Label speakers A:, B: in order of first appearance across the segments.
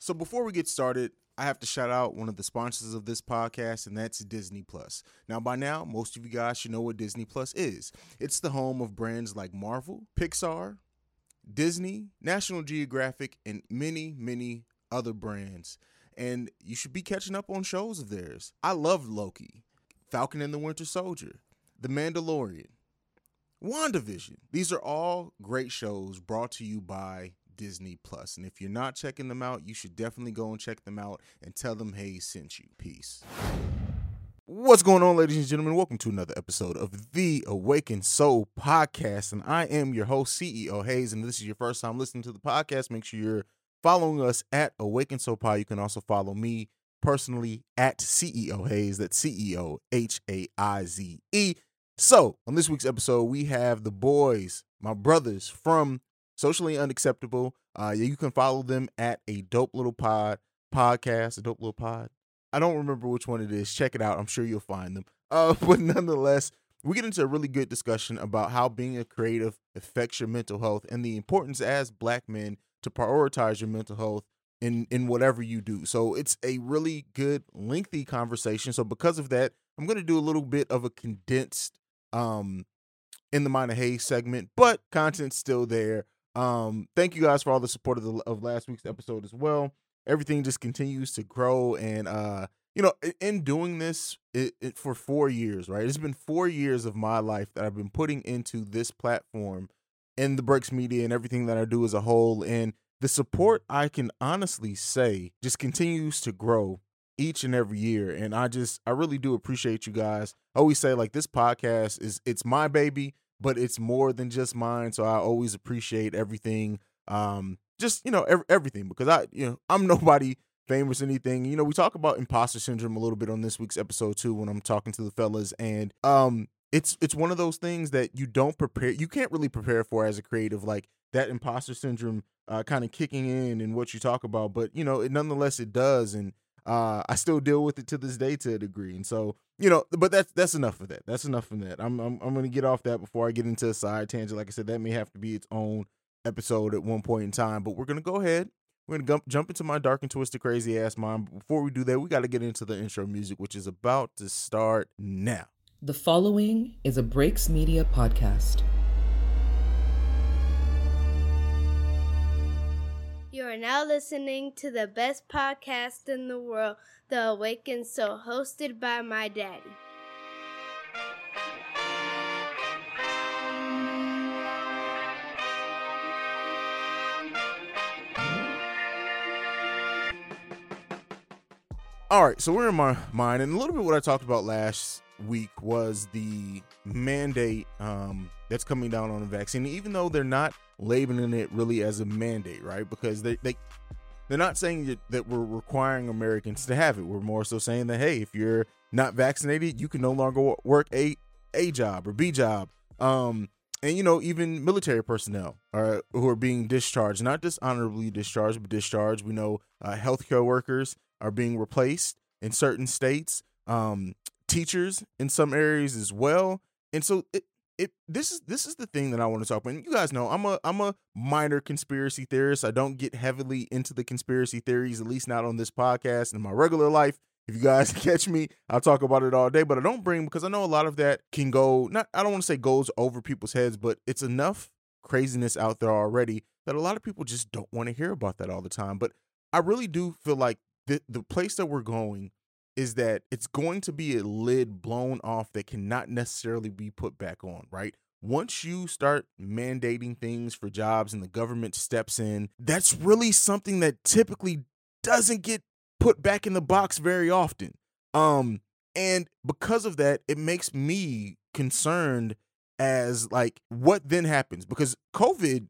A: So before we get started, I have to shout out one of the sponsors of this podcast, and that's Disney Plus. Now, by now, most of you guys should know what Disney Plus is. It's the home of brands like Marvel, Pixar, Disney, National Geographic, and many, many other brands. And you should be catching up on shows of theirs. I love Loki, Falcon and the Winter Soldier, The Mandalorian, WandaVision. These are all great shows brought to you by Disney Plus. And if you're not checking them out, you should definitely go and check them out and tell them Hey sent you. Peace. What's going on, ladies and gentlemen? Welcome to another episode of the Awakened Soul Podcast. And I am your host, CEO Haize. And if this is your first time listening to the podcast, make sure you're following us at Awakened Soul Pod. You can also follow me personally at CEO Haize. That's CEO H A I Z E. So, on this week's episode, we have the boys, my brothers from Socially Unacceptable. Uh, you can follow them at a dope little pod podcast, a dope little pod. I don't remember which one it is. Check it out. I'm sure you'll find them. Uh, but nonetheless, we get into a really good discussion about how being a creative affects your mental health and the importance as black men to prioritize your mental health in in whatever you do. So it's a really good lengthy conversation. So because of that, I'm going to do a little bit of a condensed um in the Mind of Haize segment, but content's still there. Um, thank you guys for all the support of the of last week's episode as well. Everything just continues to grow, and uh, you know, in, in doing this it, it, for four years, right? It's been four years of my life that I've been putting into this platform and the Breaks Media and everything that I do as a whole, and the support I can honestly say just continues to grow each and every year and i just i really do appreciate you guys i always say like this podcast is it's my baby but it's more than just mine. So I always appreciate everything. Um, just you know every, everything because I you know I'm nobody famous anything. You know we talk about imposter syndrome a little bit on this week's episode too when I'm talking to the fellas, and um, it's it's one of those things that you don't prepare. You can't really prepare for as a creative, like that imposter syndrome uh, kind of kicking in and what you talk about. But you know, it, nonetheless, it does, and uh, I still deal with it to this day to a degree. And so, you know, but that's that's enough of that. That's enough of that. I'm I'm I'm gonna get off that before I get into a side tangent. Like I said, that may have to be its own episode at one point in time. But we're gonna go ahead. We're gonna jump into my dark and twisted, crazy ass mind. But before we do that, we got to get into the intro music, which is about to start now.
B: The following is a Breaks Media podcast.
C: You are now listening to the best podcast in the world, The Awakened Soul, hosted by my daddy.
A: All right, so we're in my mind, and a little bit what I talked about last week was the mandate um, that's coming down on the vaccine. Even though they're not labeling it really as a mandate, right? Because they they they're not saying that, that we're requiring Americans to have it. We're more so saying that hey, if you're not vaccinated, you can no longer work a a job or B job. Um, and you know even military personnel are who are being discharged, not dishonorably discharged, but discharged. We know uh, healthcare workers are being replaced in certain states. Um, teachers in some areas as well. And so it, it this is this is the thing that I want to talk about. And you guys know I'm a I'm a minor conspiracy theorist. I don't get heavily into the conspiracy theories, at least not on this podcast. In my regular life, if you guys catch me, I'll talk about it all day. But I don't bring because I know a lot of that can go not I don't want to say goes over people's heads, but it's enough craziness out there already that a lot of people just don't want to hear about that all the time. But I really do feel like the the place that we're going is that it's going to be a lid blown off that cannot necessarily be put back on, right? Once you start mandating things for jobs and the government steps in, that's really something that typically doesn't get put back in the box very often. Um and because of that, it makes me concerned as like what then happens because COVID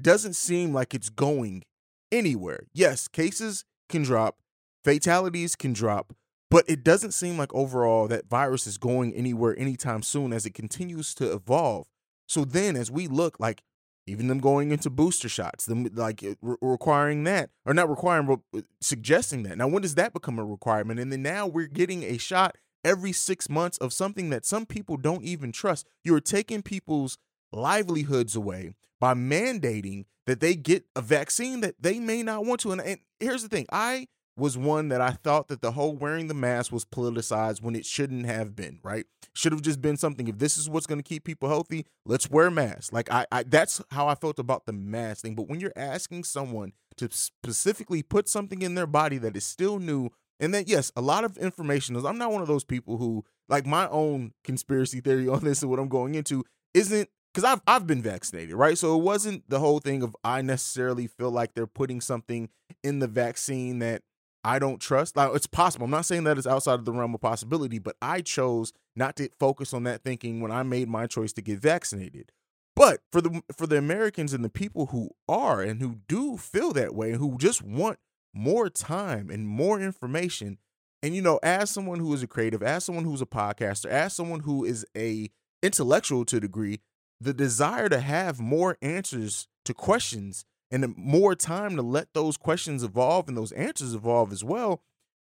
A: doesn't seem like it's going anywhere. Yes, cases can drop, fatalities can drop, but it doesn't seem like overall that virus is going anywhere anytime soon as it continues to evolve. So then, as we look like even them going into booster shots, them like re- requiring that or not requiring, but uh, suggesting that. Now, when does that become a requirement? And then now we're getting a shot every six months of something that some people don't even trust. You're taking people's livelihoods away by mandating that they get a vaccine that they may not want to. And, and here's the thing I was one that I thought that the whole wearing the mask was politicized when it shouldn't have been, right? Should have just been something. If this is what's going to keep people healthy, let's wear masks. Like I, I, that's how I felt about the mask thing. But when you're asking someone to specifically put something in their body that is still new, and that yes, a lot of information is. I'm not one of those people who like my own conspiracy theory on this and what I'm going into isn't because I've I've been vaccinated, right? So it wasn't the whole thing of I necessarily feel like they're putting something in the vaccine that I don't trust. Now, it's possible. I'm not saying that it's outside of the realm of possibility, but I chose not to focus on that thinking when I made my choice to get vaccinated. But for the for the Americans and the people who are and who do feel that way and who just want more time and more information, and you know, as someone who is a creative, as someone who's a podcaster, as someone who is a intellectual to a degree, the desire to have more answers to questions and more time to let those questions evolve and those answers evolve as well,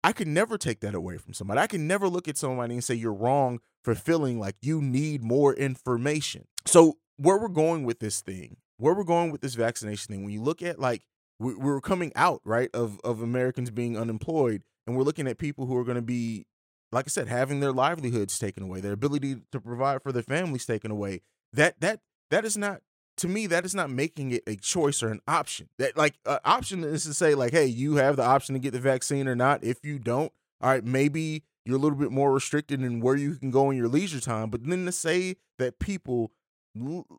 A: I could never take that away from somebody. I can never look at somebody and say you're wrong for feeling like you need more information. So, where we're going with this thing, where we're going with this vaccination thing, when you look at like we, we're coming out right of of Americans being unemployed, and we're looking at people who are going to be, like I said, having their livelihoods taken away, their ability to provide for their families taken away. That that that is not to me that is not making it a choice or an option. That like an option is to say like hey you have the option to get the vaccine or not. If you don't all right maybe you're a little bit more restricted in where you can go in your leisure time. But then to say that people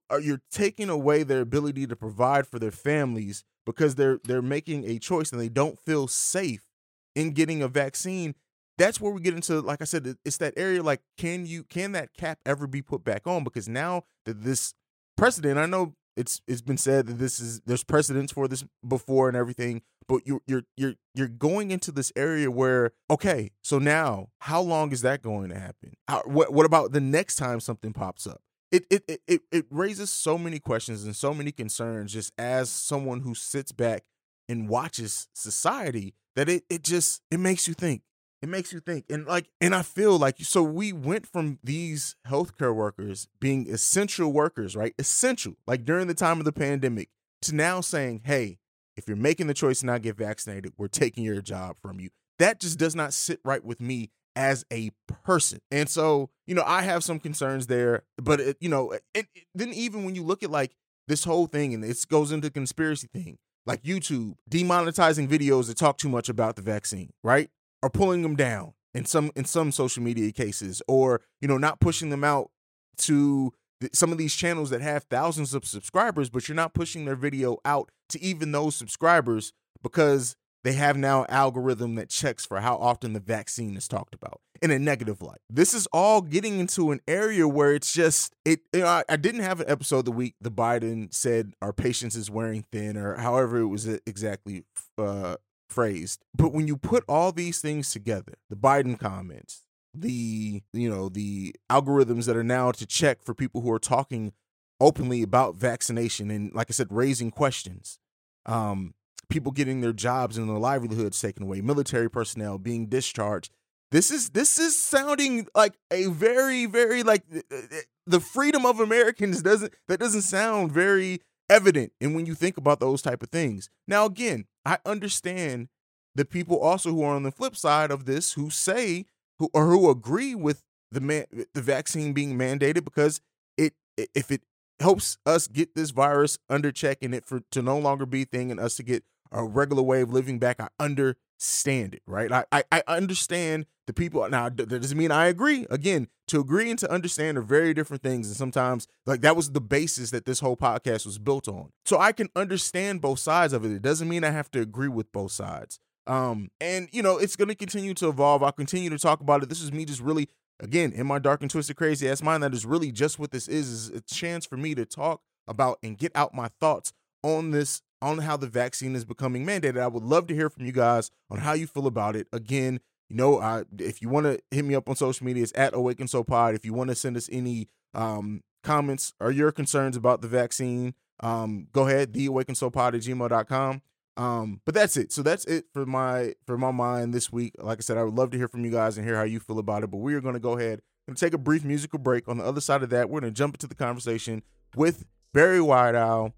A: are you're taking away their ability to provide for their families because they're they're making a choice and they don't feel safe in getting a vaccine that's where we get into like i said it's that area like can you can that cap ever be put back on? Because now that this precedent. I know it's it's been said that this is there's precedents for this before and everything, but you're you're you're you're going into this area where okay, so now how long is that going to happen? How, what what about the next time something pops up? It, it it it raises so many questions and so many concerns just as someone who sits back and watches society that it it just it makes you think it makes you think and like and i feel like so we went from these healthcare workers being essential workers right essential like during the time of the pandemic to now saying hey if you're making the choice to not get vaccinated we're taking your job from you. That just does not sit right with me as a person and so you know i have some concerns there but it, you know it, it, then even when you look at like this whole thing and it goes into conspiracy thing like youtube demonetizing videos that talk too much about the vaccine right are pulling them down in some in some social media cases or you know not pushing them out to some of these channels that have thousands of subscribers but you're not pushing their video out to even those subscribers because they have now algorithm that checks for how often the vaccine is talked about in a negative light. This is all getting into an area where it's just it. You know, I, I didn't have an episode the week the Biden said our patience is wearing thin, or however it was exactly uh, phrased. But when you put all these things together, the Biden comments, the you know the algorithms that are now to check for people who are talking openly about vaccination and like I said raising questions um people getting their jobs and their livelihoods taken away military personnel being discharged this is this is sounding like a very very like eh, eh, eh, the freedom of Americans doesn't that doesn't sound very evident and when you think about those type of things now again I understand the people also who are on the flip side of this who say who or who agree with the man the vaccine being mandated because it if it helps us get this virus under check and it for to no longer be thing and us to get a regular way of living back, I understand it, right? I I, I understand the people now that doesn't mean I agree. Again, to agree and to understand are very different things. And sometimes like that was the basis that this whole podcast was built on. So I can understand both sides of it. It doesn't mean I have to agree with both sides. Um, and you know, it's gonna continue to evolve. I'll continue to talk about it. This is me just really again in my dark and twisted crazy ass mind. That is really just what this is, is a chance for me to talk about and get out my thoughts on this on how the vaccine is becoming mandated. I would love to hear from you guys on how you feel about it. Again, you know, I, if you want to hit me up on social media, it's at Awakened Soul Pod. If you want to send us any um, comments or your concerns about the vaccine, um, go ahead, theawakenedsoulpod at gmail.com. Um, but that's it. So that's it for my for my mind this week. Like I said, I would love to hear from you guys and hear how you feel about it. But we are going to go ahead and take a brief musical break. On the other side of that, we're going to jump into the conversation with Barry Whiteowl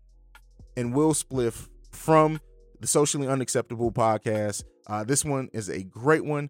A: and Will Spliff from the Socially Unacceptable podcast. Uh, this one is a great one.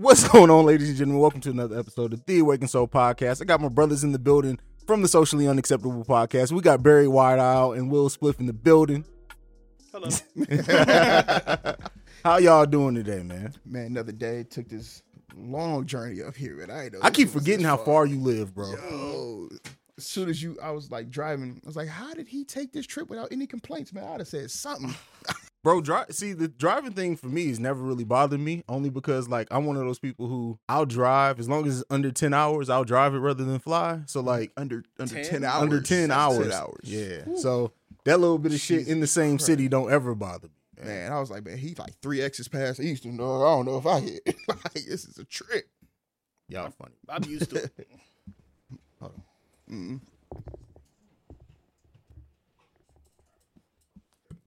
A: What's going on, ladies and gentlemen? Welcome to another episode of the Awaken Soul Podcast. I got my brothers in the building from the Socially Unacceptable Podcast. We got Barry Whiteowl and Will Spliff in the building.
D: Hello.
A: How y'all doing today, man?
D: Man, another day took this long journey up here, and I know.
A: I keep forgetting how far you live, bro.
D: Yo, as soon as you, I was like driving. I was like, "How did he take this trip without any complaints, man?" I'd have said something.
A: Bro, dri- see the driving thing for me has never really bothered me, only because like I'm one of those people who I'll drive as long as it's under ten hours, I'll drive it rather than fly. So like
D: under under
E: 10?
D: ten, hours.
A: under 10 hours.
D: 10 hours.
A: Yeah. So that little bit of shit in the same
D: Christ.
A: city don't ever bother me.
D: Man, I was like, man, he like three X's past Eastern. No, I don't know if I hit. like, this is a trip.
A: Y'all funny.
E: I'm used to it.
D: Hold Mm.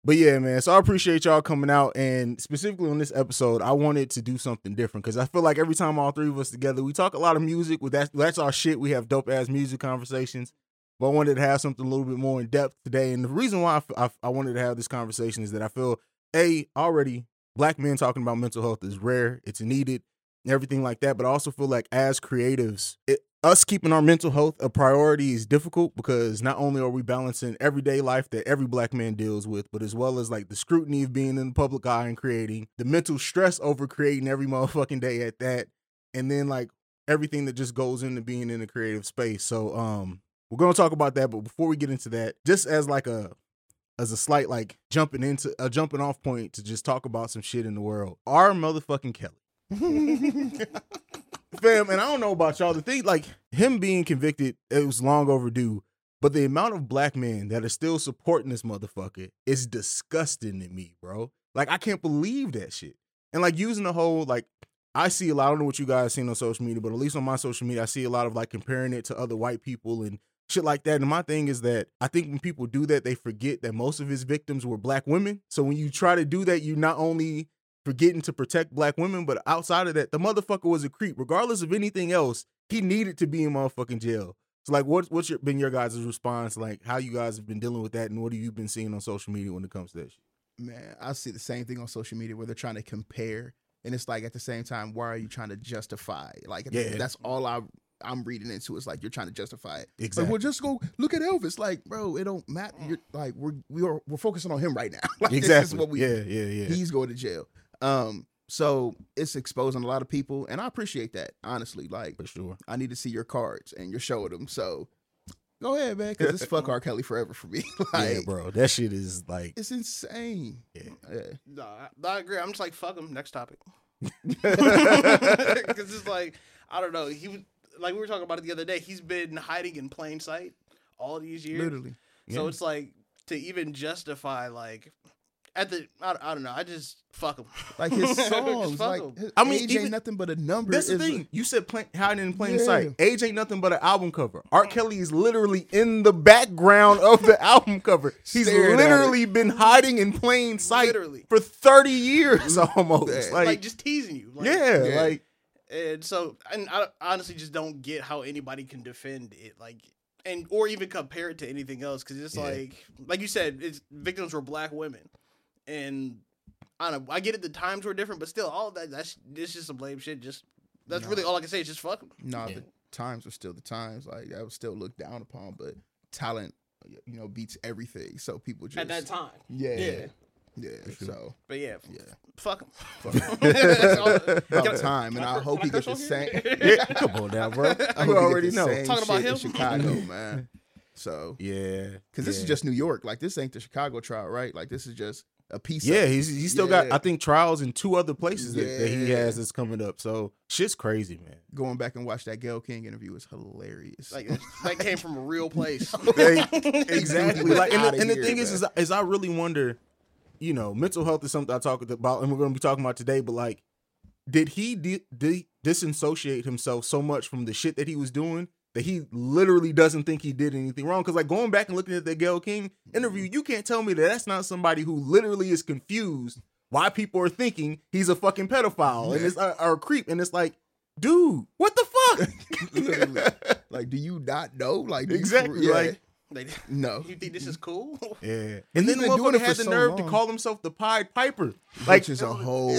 A: But yeah, man. So I appreciate y'all coming out, and specifically on this episode, I wanted to do something different because I feel like every time all three of us together, we talk a lot of music. With that, that's our shit. We have dope ass music conversations. But I wanted to have something a little bit more in depth today, and the reason why I wanted to have this conversation is that I feel a already black men talking about mental health is rare, it's needed, and everything like that. But I also feel like as creatives, it, us keeping our mental health a priority is difficult because not only are we balancing everyday life that every black man deals with, but as well as like the scrutiny of being in the public eye and creating, the mental stress over creating every motherfucking day at that, and then like everything that just goes into being in a creative space. So um we're gonna talk about that, but before we get into that, just as like a as a slight like jumping into a jumping off point to just talk about some shit in the world. R. motherfucking Kelly. Fam, and I don't know about y'all. The thing, like him being convicted, it was long overdue. But the amount of black men that are still supporting this motherfucker is disgusting to me, bro. Like I can't believe that shit. And like using the whole like I see a lot. I don't know what you guys seen on social media, but at least on my social media, I see a lot of like comparing it to other white people and shit like that. And my thing is that I think when people do that, they forget that most of his victims were black women. So when you try to do that, you not only forgetting to protect black women, but outside of that, the motherfucker was a creep. Regardless of anything else, he needed to be in motherfucking jail. So like, what what's your, been your guys' response? Like, how you guys have been dealing with that, and what have you been seeing on social media when it comes to that shit?
D: Man, I see the same thing on social media where they're trying to compare, and it's like at the same time, why are you trying to justify? Like,
A: Yeah.
D: that's all I I'm reading into. It's like you're trying to justify it.
A: Exactly.
D: Like, well, just go look at Elvis. Like, bro, it don't matter. You're like we're we are we're focusing on him right now. like, This
A: exactly.
D: is what we.
A: yeah, yeah, yeah.
D: He's going to jail. Um. So it's exposing a lot of people, and I appreciate that. Honestly, like
A: for sure.
D: I need to see your cards, and you're showing them. So go ahead, man, because it's fuck R. Kelly forever for me. like,
A: yeah, bro. That shit is like,
D: it's insane.
A: Yeah.
D: yeah.
E: No, I, I agree. I'm just like fuck him. Next topic. Because it's like I don't know. He was like we were talking about it the other day. He's been hiding in plain sight all these years.
D: literally.
E: So
A: Yeah.
E: it's like to even justify like at the I, I don't know. I just fuck him.
D: Like his songs,
E: fuck
D: like
E: 'em.
D: his
A: I mean,
D: age
A: even-
D: ain't nothing but a number.
A: That's the
D: It's a-
A: thing. You said plain, hiding in plain
D: Yeah.
A: sight. Age ain't nothing but an album cover. R. Kelly is literally in the background of the album cover. He's
D: Staring
A: literally been hiding in plain sight
E: Literally.
A: for 30 years almost. Like,
E: Like, just teasing you. Like,
A: yeah,
D: Yeah.
A: like
E: And so, and I honestly just don't get how anybody can defend it. Like, and or even compare it to anything else because it's
A: Yeah.
E: like like you said, it's victims were black women, and I don't know. I get it. The times were different, but still, all that that's it's just some lame shit. Just that's
D: No.
E: really all I can say. Is just fuck 'em.
D: No,
A: Yeah.
D: the times are still the times. Like that was still looked down upon, but talent, you know, beats everything. So people just
E: at that time.
D: Yeah,
E: Yeah.
D: yeah. So
E: But yeah,
D: yeah,
E: fuck them.
D: about time, and I hope he gets the same.
A: Yeah, come on now, bro.
D: I
A: You
D: hope he
A: already know.
D: same
E: Talking about him?
D: Chicago, man. So
A: Yeah,
D: because this is just New York. Like this ain't the Chicago trial, right? Like this is just a piece.
A: Yeah,
D: of
A: he's he's still got I think trials in two other places that, that he has that's coming up. So shit's crazy, man.
D: going back and watch that Gayle King interview is hilarious.
E: Like that came from a real place.
A: They- exactly. Like, and, the, and the
D: here,
A: thing is, is, is, I really wonder. You know, mental health is something I talk about, and we're going to be talking about today. But like, did he di- di- disassociate himself so much from the shit that he was doing that he literally doesn't think he did anything wrong? Because like going back and looking at the Gayle King interview, mm-hmm. you can't tell me that that's not somebody who literally is confused why people are thinking he's a fucking pedophile and it's or, or a creep, and it's like, dude, what the fuck?
D: Like, do you not know? Like
A: Exactly,
D: yeah.
A: like-
E: They,
D: no.
E: you think this is cool?
A: Yeah. And then the motherfucker had the
D: so
A: nerve to call himself the Pied Piper. Like,
D: Which is a whole.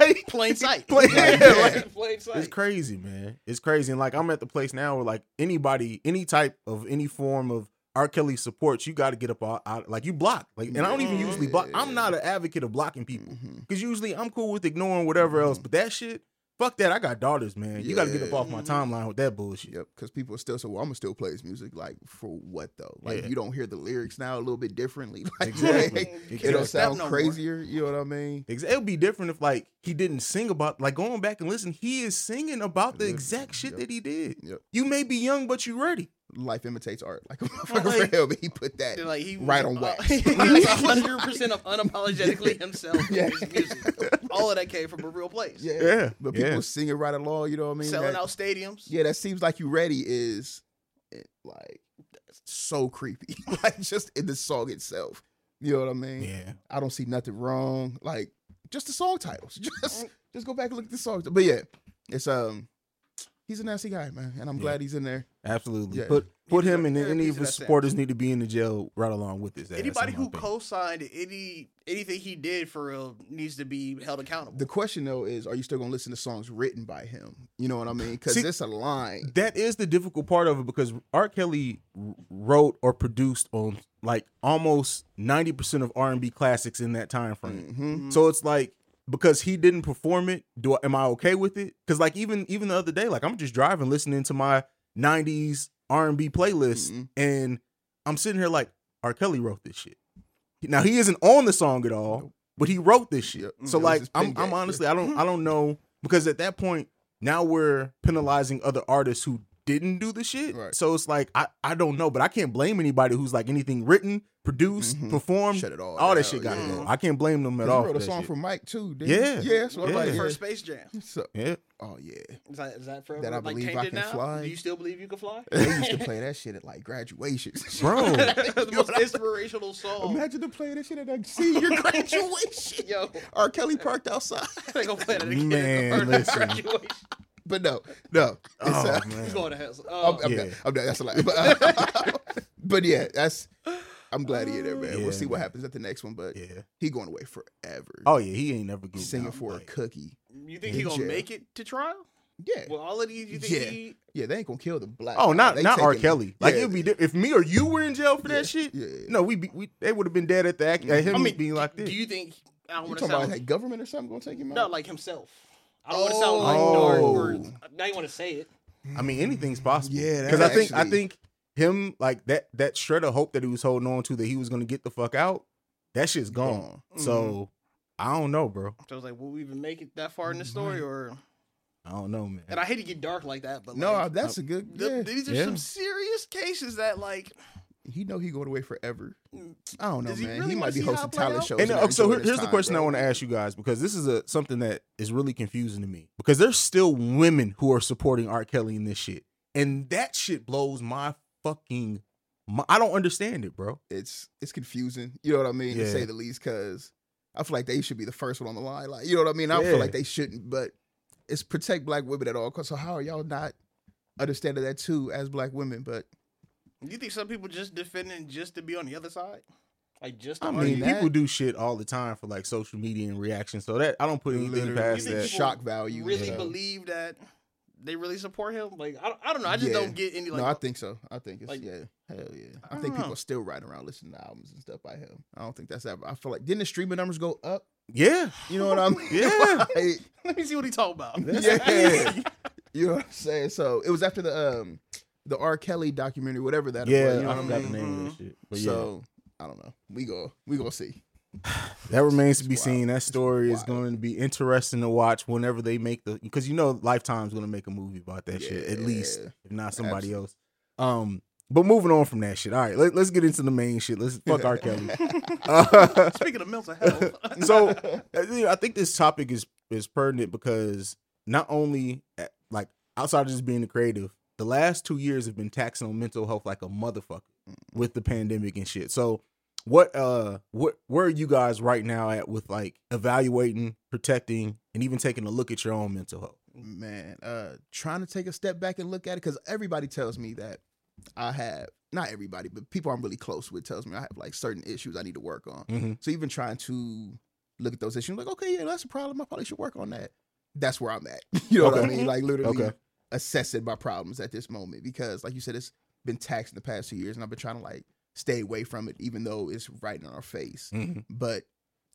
A: like,
E: Plain sight.
A: Plain-
E: Like,
A: yeah, like-
E: plain sight.
A: it's crazy, man. It's crazy. And like I'm at the place now where like anybody, any type of any form of R. Kelly supports, you got to get up out, out like you block. Like, and I don't even usually block. I'm not an advocate of blocking people
D: mm-hmm.
A: because usually I'm cool with ignoring whatever else. Mm-hmm. But that shit, fuck that. I got daughters, man. You got to get up off my mm-hmm. timeline with that bullshit.
D: Yep, because people are still say, "Well, I'm gonna still play his music." Like for what though? Like
A: Yeah.
D: you don't hear the lyrics now a little bit differently. Like,
A: Exactly. it'll
D: don't sound
E: no more.
D: crazier. You know what I mean?
A: Ex- It would be different if like he didn't sing about like going back and listen. He is singing about the
D: Literally,
A: exact shit
D: yep.
A: that he did.
D: Yep.
A: You may be young, but you ready.
D: Life imitates art. Like for
A: Like-
D: real, but he put that
E: Like he
D: right on
E: uh,
D: wax.
E: he hundred percent of unapologetically himself
D: Yeah.
E: in his music. All of that came from a real place.
D: yeah,
A: Yeah,
D: But people
A: yeah.
D: sing it right along. You know what I mean?
E: Selling
D: That-
E: out stadiums.
D: Yeah, that seems like you ready is eh, like so creepy. like just in the song itself. You know what I mean?
A: Yeah.
D: I don't see nothing wrong. Like just the song titles. Just just go back and look at the songs. But yeah, it's um he's a nasty guy, man. And I'm
A: Yeah.
D: glad he's in there.
A: Absolutely.
D: Yeah.
A: Put put
E: He's
A: him
E: a-
A: and any of
E: of
A: his
E: that
A: supporters need to be in the jail right along with his ass,
E: Anybody who co-signed any anything he did for real needs to be held accountable.
D: The question though is, are you still gonna listen to songs written by him? You know what I mean? Because
A: See-
D: it's a line.
A: that is the difficult part of it because R. Kelly wrote or produced on like almost ninety percent of R and B classics in that time frame.
D: hmm
A: So it's like because he didn't perform it, do I, am I okay with it? Because like even even the other day, like I'm just driving listening to my '90s R&B playlist,
D: Mhm.
A: and I'm sitting here like R. Kelly wrote this shit. Now he isn't on the song at all, but he wrote this shit.
D: Yep.
A: So like I'm I'm honestly I don't I don't know because at that point now we're penalizing other artists who didn't do the shit.
D: Right.
A: So it's like I I don't know, but I can't blame anybody who's like anything written, produced,
D: Mhm.
A: performed,
D: Shut it all.
A: all that shit got to
D: yeah.
A: go. I can't blame them at all.
D: He wrote a song
A: shit.
D: for Mike too. Didn't
A: Yeah.
D: he? yeah. That's what
A: Yeah.
D: I'm
E: the
D: like.
E: first Space Jam.
D: yeah. So,
A: Yeah.
D: oh yeah.
E: Is that is that forever
D: That I
E: like
D: believe I can
E: now?
D: fly.
E: Do you still believe you can fly?
D: They used to play that shit at like graduations,
A: Bro.
E: the most inspirational song.
D: Imagine them play that shit at like senior graduation.
E: Yo,
D: R. Kelly parked outside.
E: they gonna play that again.
A: Man,
E: at
A: listen.
E: graduation.
D: But no, no. It's,
A: Oh,
D: uh,
A: man.
E: He's going to hell.
D: I'm,
E: Oh,
D: I'm
A: Yeah.
D: done. I'm done. That's a lie. But, uh, but yeah, that's. I'm glad he in there, man.
A: Yeah,
D: we'll see what happens at the next one, but
A: Yeah.
D: he going away forever.
A: Oh yeah, he ain't never getting
D: singing
A: out,
D: for a cookie.
E: you think he gonna
D: jail.
E: make it to trial?
D: Yeah,
E: Well, all of these, you think
D: Yeah.
E: he?
D: yeah. They ain't gonna kill the black.
A: Oh, not not R.
D: taking-
A: Kelly. Like
D: yeah,
A: it'd be di- if me or you were in jail for
D: Yeah,
A: that shit.
D: yeah, yeah.
A: No, we be we they would have been dead at the act at mm-hmm. him
E: I mean,
A: being like this.
E: do you think? I don't want to
D: talking about
E: sound
D: like government or something gonna take him out?
E: no, like himself. I don't want to sound like oh. dark
A: Oh.
E: words. Now you want to say it.
A: I mean, anything's possible.
D: Yeah,
A: because I think I think him like that that shred of hope that he was holding on to that he was gonna get the fuck out. That shit's gone.
D: Gone.
A: So mm-hmm. I don't know, bro.
E: So I was like, will we even make it that far in the story, mm-hmm. or?
A: I don't know, man.
E: And I hate to get dark like that, but
D: no,
E: like,
D: that's a good. Yeah.
E: these are
A: Yeah.
E: some serious cases that like.
D: he know he going away forever. Mm, I don't know,
E: he
D: man.
E: really
D: He might be
E: see how it
D: hosting talent shows.
A: And
D: and
A: uh, so
D: enjoying
A: here-
D: his
A: here's the
D: time,
A: question I want to ask you guys because this is a something that is really confusing to me because there's still women who are supporting R. Kelly in this shit, and that shit blows my fucking. I don't understand it, bro.
D: It's it's confusing. You know what I mean, to say the least. Because I feel like they should be the first one on the line. Like you know what I mean. I
A: Yeah.
D: feel like they shouldn't, but it's protect black women at all costs. So how are y'all not understanding that too as black women? But
E: You think some people just defending just to be on the other side? Like just to
A: I mean,
D: that-
A: people do shit all the time for like social media and reaction. So that I don't put anything
D: Literally.
A: past
E: You think
A: that.
D: shock value.
E: really
D: you know.
E: believe that they really support him? Like I don't, I don't know. I just
D: Yeah.
E: don't get any like.
D: no, I think so. I think it's
E: like-
D: yeah, hell yeah. I,
E: I
D: think
E: don't
D: people are still riding around listening to albums and stuff by him. I don't think that's ever. I feel like didn't the streaming numbers go up?
A: Yeah,
D: You know what I mean?
A: Yeah.
D: Like,
E: Let me see what he talking about.
D: yeah. you know what I'm saying? So it was after the um the R. Kelly documentary, whatever that
A: yeah.
D: was. You know
A: I
D: what I
A: forgot
D: mean?
A: the name of that shit. But yeah,
D: so I don't know. We go we gonna see.
A: That remains to be
D: It's
A: seen.
D: wild.
A: That
D: It's
A: story is
D: wild.
A: going to be interesting to watch whenever they make the because you know Lifetime's going to make a movie about that shit at least, if not somebody
D: Absolutely.
A: else. Um, but moving on from that shit. All right, let, us get into the main shit. Let's fuck R. Kelly. Uh,
E: Speaking of mental health,
A: so I think- I think this topic is is pertinent because not only uh, like outside of just being a creative, the last two years have been taxing on mental health like a motherfucker with the pandemic and shit. So what uh what where are you guys right now at with like evaluating, protecting, and even taking a look at your own mental health?
D: man uh trying to take a step back and look at it because everybody tells me that i have not everybody but people i'm really close with tells me i have like certain issues i need to work on
A: Mhm.
D: so even trying to look at those issues like okay yeah that's a problem i probably should work on that that's where i'm at you know what i mean like literally
A: Okay.
D: assessing my problems at this moment because like you said it's been taxed in the past two years and i've been trying to like stay away from it even though it's right in our face
A: Mhm.
D: but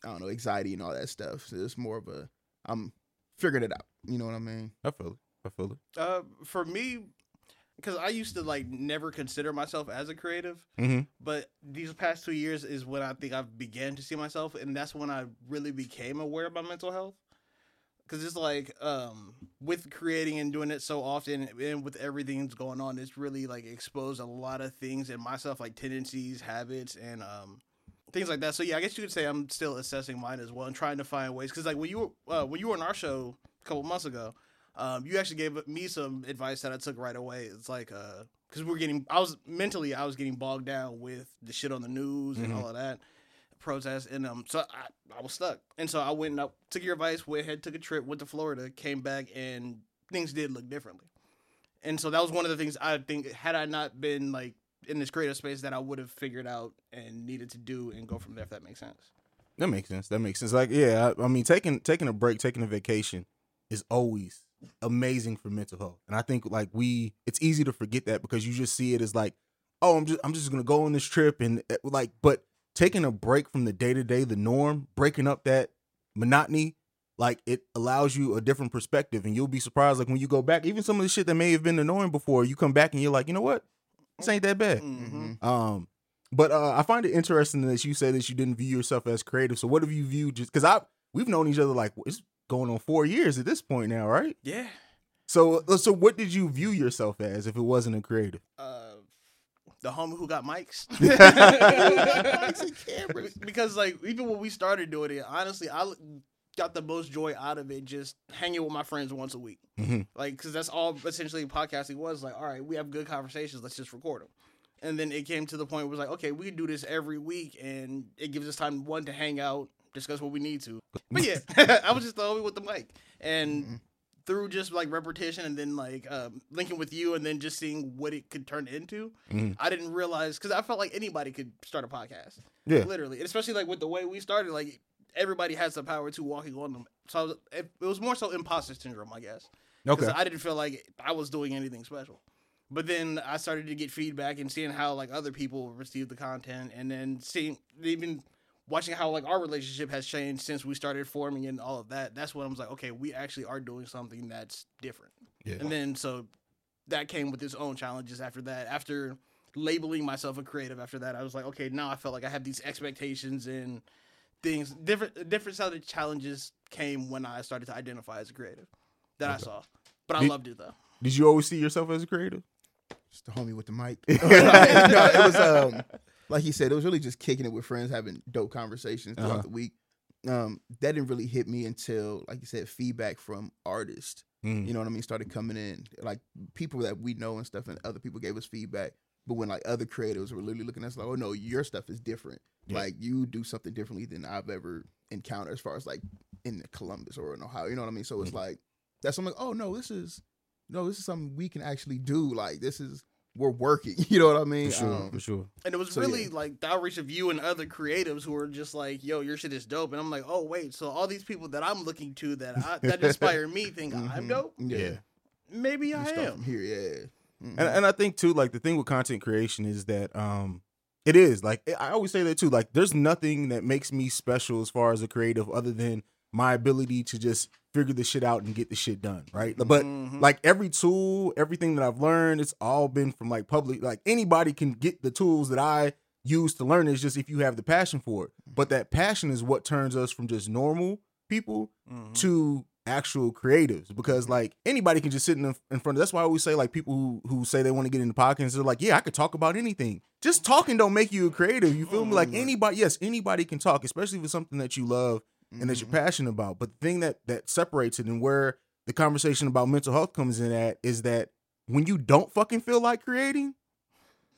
D: I don't know, anxiety and all that stuff. So it's more of a I'm figuring it out. You know what I mean?
A: I feel it. I feel it.
E: uh, for me, because I used to like never consider myself as a creative,
A: Mhm.
E: but these past two years is when I think I've began to see myself, and that's when I really became aware of my mental health. Because it's like um, with creating and doing it so often, and with everything that's going on, it's really like exposed a lot of things in myself, like tendencies, habits, and um, things like that. So yeah, I guess you could say I'm still assessing mine as well and trying to find ways. Because like when you were uh, when you were on our show a couple months ago, um, you actually gave me some advice that I took right away. It's like because we're getting, I was mentally, I was getting bogged down with the shit on the news and
A: Mhm.
E: all of that protests, and um, so I, I was stuck, and so I went and took your advice, went ahead, took a trip, went to Florida, came back, and things did look differently, and so that was one of the things I think had I not been like in this creative space that I would have figured out and needed to do and go from there if that makes sense.
A: That makes sense. That makes sense. Like, yeah, I, I mean, taking taking a break, taking a vacation is always amazing for mental health. And I think like we, it's easy to forget that because you just see it as like, oh, I'm just I'm just gonna go on this trip and uh, like, but taking a break from the day to day, the norm, breaking up that monotony, like it allows you a different perspective, and you'll be surprised. Like when you go back, even some of the shit that may have been annoying before, you come back and you're like, you know what, this ain't that bad.
E: Mm-hmm.
A: Um, but uh, I find it interesting that you say that you didn't view yourself as creative. So what have you viewed? Just because I we've known each other like it's going on four years at this point now, right?
E: Yeah.
A: So uh, so what did you view yourself as if it wasn't a creative?
E: Uh, the homie who got mics.
D: Mics and cameras.
E: because like even when we started doing it, honestly, I got the most joy out of it just hanging with my friends once a week.
A: Mhm.
E: Like, because that's all essentially podcasting was. Like, all right, we have good conversations. Let's just record them. And then it came to the point where it was like, okay, we can do this every week, and it gives us time one to hang out, discuss what we need to. But yeah, I was just the homie with the mic, and through just like repetition, and then like um, linking with you, and then just seeing what it could turn into,
A: Mhm.
E: I didn't realize because I felt like anybody could start a podcast
A: Yeah.
E: literally, and especially like with the way we started, like everybody has the power to walking on them. So I was, it, it was more so imposter syndrome, I guess.
A: Okay.
E: I didn't feel like I was doing anything special. But then I started to get feedback and seeing how like other people received the content, and then seeing even watching how like our relationship has changed since we started forming and all of that. That's when I was like, okay, we actually are doing something that's different.
A: Yeah.
E: And then so that came with its own challenges after that. After labeling myself a creative after that, I was like, okay, now I felt like I have these expectations and things different different set of challenges came when I started to identify as a creative that I saw. But I
A: Did-
E: loved it though.
A: Did you always see yourself as a creative?
D: Just the homie with the mic. no, it was um like he said, it was really just kicking it with friends, having dope conversations throughout
A: Uh-huh.
D: the week. Um, that didn't really hit me until, like you said, feedback from artists.
A: Mm.
D: You know what I mean? Started coming in, like people that we know and stuff, and other people gave us feedback. But when like other creators were literally looking at us like, oh no, your stuff is different.
A: Yeah.
D: Like you do something differently than I've ever encountered as far as like in Columbus or in Ohio. You know what I mean? So it's
A: Mhm.
D: like that's I'm like, oh no, this is no, this is something we can actually do. Like this is we're working. You know what I mean?
A: For sure,
D: Um,
A: for sure.
E: And it was
D: So,
E: really
D: yeah.
E: like the outreach of you and other creatives who were just like, "Yo, your shit is dope," and I'm like, "Oh wait, so all these people that I'm looking to that I, that inspire me think I'm
D: mhm.
E: dope.
D: Yeah.
E: Maybe I
D: You start
E: am."
D: here, yeah. Mhm.
A: And and I think too, like the thing with content creation is that um it is like I always say that too. Like there's nothing that makes me special as far as a creative other than my ability to just figure the shit out and get the shit done, right? But
E: Mhm.
A: like every tool, everything that I've learned, it's all been from like public. Like anybody can get the tools that I use to learn. It's just if you have the passion for it. But that passion is what turns us from just normal people
E: Mhm.
A: to actual creatives because like anybody can just sit in, the, in front of that's why I always say like people who who say they want to get into podcasts they're like yeah I could talk about anything just talking don't make you a creative you feel me like
D: Mm.
A: anybody yes anybody can talk especially if it's something that you love and that you're
D: Mhm.
A: passionate about but the thing that that separates it and where the conversation about mental health comes in at is that when you don't fucking feel like creating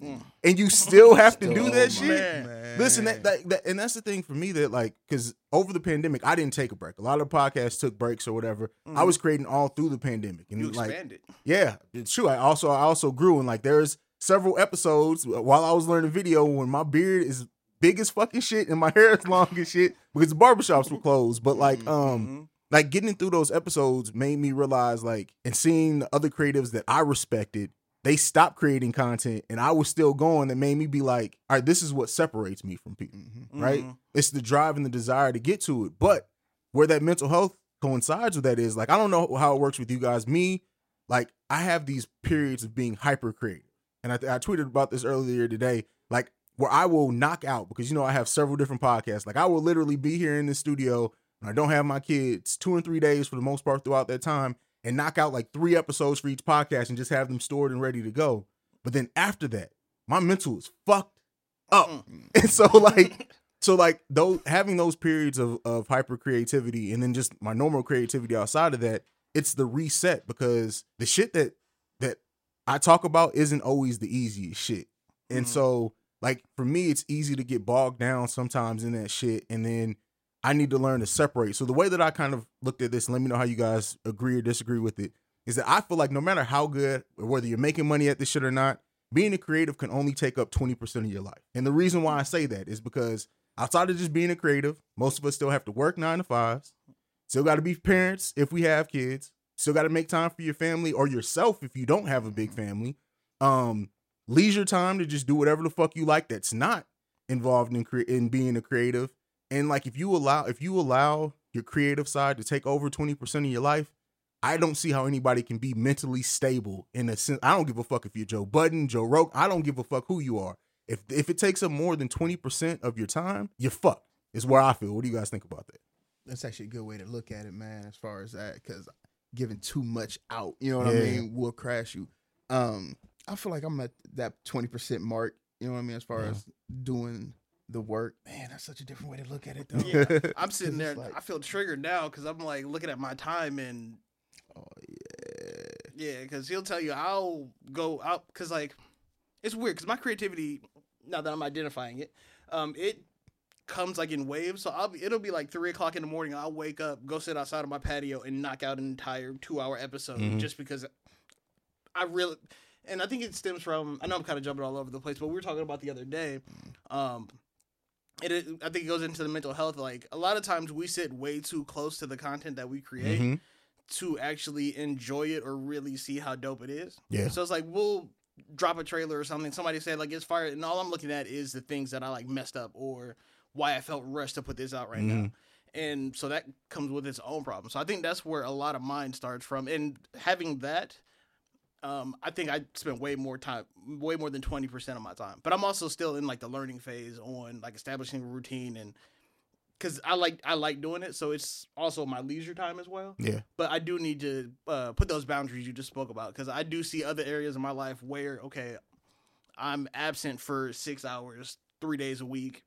E: Mm.
A: and you still have to do
D: Oh,
A: that shit
E: Man.
A: Listen, that, that, that and that's the thing for me that like because over the pandemic I didn't take a break. A lot of podcasts took breaks or whatever. I
E: Mhm.
A: was creating all through the pandemic, and
E: You
A: like
E: expanded.
A: yeah, it's true. I also I also grew and like there's several episodes while I was learning video when my beard is big as fucking shit and my hair is long as shit because the barbershops were closed. But like um
E: Mhm.
A: like getting through those episodes made me realize like and seeing the other creatives that I respected, they stopped creating content and I was still going that made me be like, all right, this is what separates me from people
D: Mhm.
A: right?
E: Mhm.
A: It's the drive and the desire to get to it. But where that mental health coincides with that is like I don't know how it works with you guys. Me, like I have these periods of being hyper creative, and I, I tweeted about this earlier today. Like where I will knock out because you know I have several different podcasts. Like I will literally be here in the studio and I don't have my kids two and three days for the most part throughout that time and knock out like three episodes for each podcast and just have them stored and ready to go. But then after that, my mental is fucked up.
E: Mm.
A: And so like so like those having those periods of of hyper creativity and then just my normal creativity outside of that, it's the reset because the shit that that I talk about isn't always the easiest shit. And
E: Mhm.
A: so like for me it's easy to get bogged down sometimes in that shit and then I need to learn to separate. So the way that I kind of looked at this, let me know how you guys agree or disagree with it, is that I feel like no matter how good or whether you're making money at this shit or not, being a creative can only take up 20% of your life. And the reason why I say that is because outside of just being a creative, most of us still have to work nine to fives, still got to be parents if we have kids, still got to make time for your family or yourself if you don't have a big family. Um, leisure time to just do whatever the fuck you like that's not involved in cre- in being a creative. And like if you allow if you allow your creative side to take over 20% of your life, I don't see how anybody can be mentally stable in a sense. I don't give a fuck if you're Joe Budden, Joe Rogan. I don't give a fuck who you are. If if it takes up more than 20% of your time, you're fucked. Is where I feel. What do you guys think about that?
D: That's actually a good way to look at it, man. As far as that, because giving too much out, you know what I mean, will crash you. Um, I feel like I'm at that twenty percent mark. You know what I mean, as far
A: Yeah.
D: as doing the work. Man, that's such a different way to look at it, though.
E: Yeah, I'm sitting there.
D: like-
E: I feel triggered now because I'm like looking at my time and
D: Oh yeah.
E: yeah, because he'll tell you I'll go out because like it's weird because my creativity now that I'm identifying it, um, it comes like in waves. So I'll be it'll be like three o'clock in the morning. I'll wake up, go sit outside of my patio, and knock out an entire two hour episode
A: Mhm.
E: just because I really. And I think it stems from I know I'm kind of jumping all over the place, but we were talking about the other day. Um, it, it I think it goes into the mental health. Like a lot of times we sit way too close to the content that we create
A: Mhm.
E: to actually enjoy it or really see how dope it is.
A: Yeah.
E: So it's like we'll drop a trailer or something. Somebody said like it's fire, and all I'm looking at is the things that I like messed up or why I felt rushed to put this out right now.
A: Mhm.
E: And so that comes with its own problem. So I think that's where a lot of mine starts from. And having that, um, I think I spent way more time, way more than twenty percent of my time. But I'm also still in like the learning phase on like establishing a routine and because I like I like doing it. So it's also my leisure time as well
A: Yeah.
E: but I do need to uh, put those boundaries you just spoke about because I do see other areas in my life where okay, I'm absent for six hours, three days a week,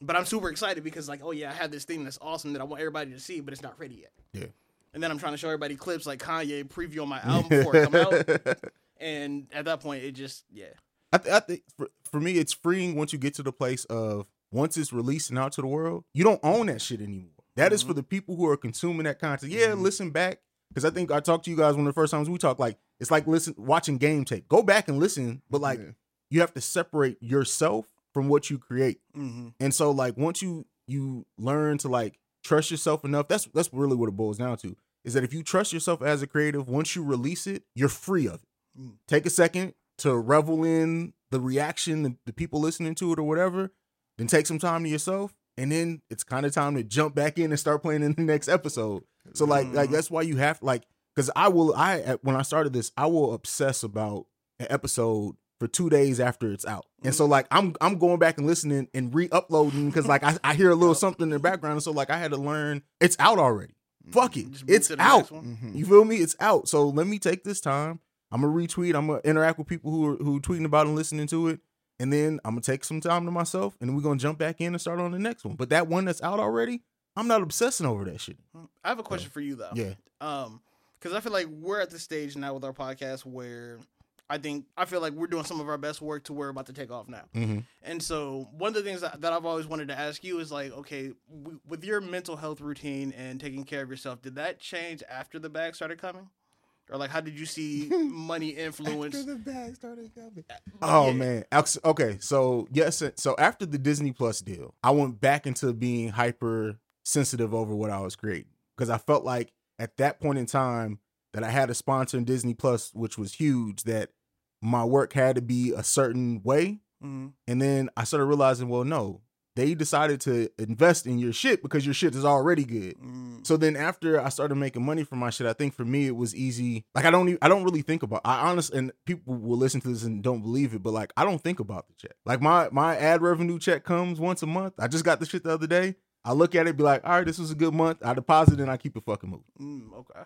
E: but I'm super excited because like oh yeah, I have this thing that's awesome that I want everybody to see, but it's not ready yet.
A: Yeah.
E: And then I'm trying to show everybody clips like Kanye preview on my album before it come out, and at that point it just yeah.
A: I, th- I think for, for me, it's freeing once you get to the place of once it's released and out to the world, you don't own that shit anymore. That is for the people who are consuming that content. Yeah,
D: Mhm.
A: listen back because I think I talked to you guys one of the first times we talked. Like it's like listen watching game tape. Go back and listen, but like
D: Yeah.
A: you have to separate yourself from what you create.
E: Mm-hmm.
A: And so like once you you learn to like trust yourself enough, that's that's really what it boils down to. Is that if you trust yourself as a creative, once you release it, you're free of it.
E: Mm.
A: Take a second to revel in the reaction, the, the people listening to it or whatever. Then take some time to yourself, and then it's kind of time to jump back in and start playing in the next episode. So like like
E: Mhm.
A: that's why you have like because I will I when I started this I will obsess about an episode for two days after it's out, and so like I'm I'm going back and listening and re-uploading because like I, I hear a little something in the background, and so like I had to learn it's out already. Fuck it, it's out.
E: next one.
D: Mhm.
A: You feel me? It's out. So let me take this time. I'm gonna retweet. I'm gonna interact with people who are who tweeting about and listening to it, and then I'm gonna take some time to myself, and we're gonna jump back in and start on the next one. But that one that's out already, I'm not obsessing over that shit.
E: I have a question for you though.
A: Yeah.
E: Um, because I feel like we're at the stage now with our podcast where I think I feel like we're doing some of our best work to where we're about to take off now.
A: Mm-hmm.
E: And so one of the things that, that I've always wanted to ask you is like, okay, w- with your mental health routine and taking care of yourself, did that change after the bag started coming? Or like, how did you see money influence?
D: After the bag started coming.
A: Oh
E: Yeah.
A: man. Okay, so yes, so after the Disney Plus deal, I went back into being hyper sensitive over what I was creating because I felt like at that point in time that I had a sponsor in Disney Plus, which was huge, that my work had to be a certain way.
E: Mhm.
A: And then I started realizing, well, no, they decided to invest in your shit because your shit is already good.
E: Mm.
A: So then after I started making money from my shit, I think for me it was easy. Like I don't even, I don't really think about I honestly and people will listen to this and don't believe it, but like I don't think about the check. Like my my ad revenue check comes once a month. I just got the shit the other day. I look at it, be like, all right, this was a good month. I deposit and I keep it fucking moving.
E: Mm, okay.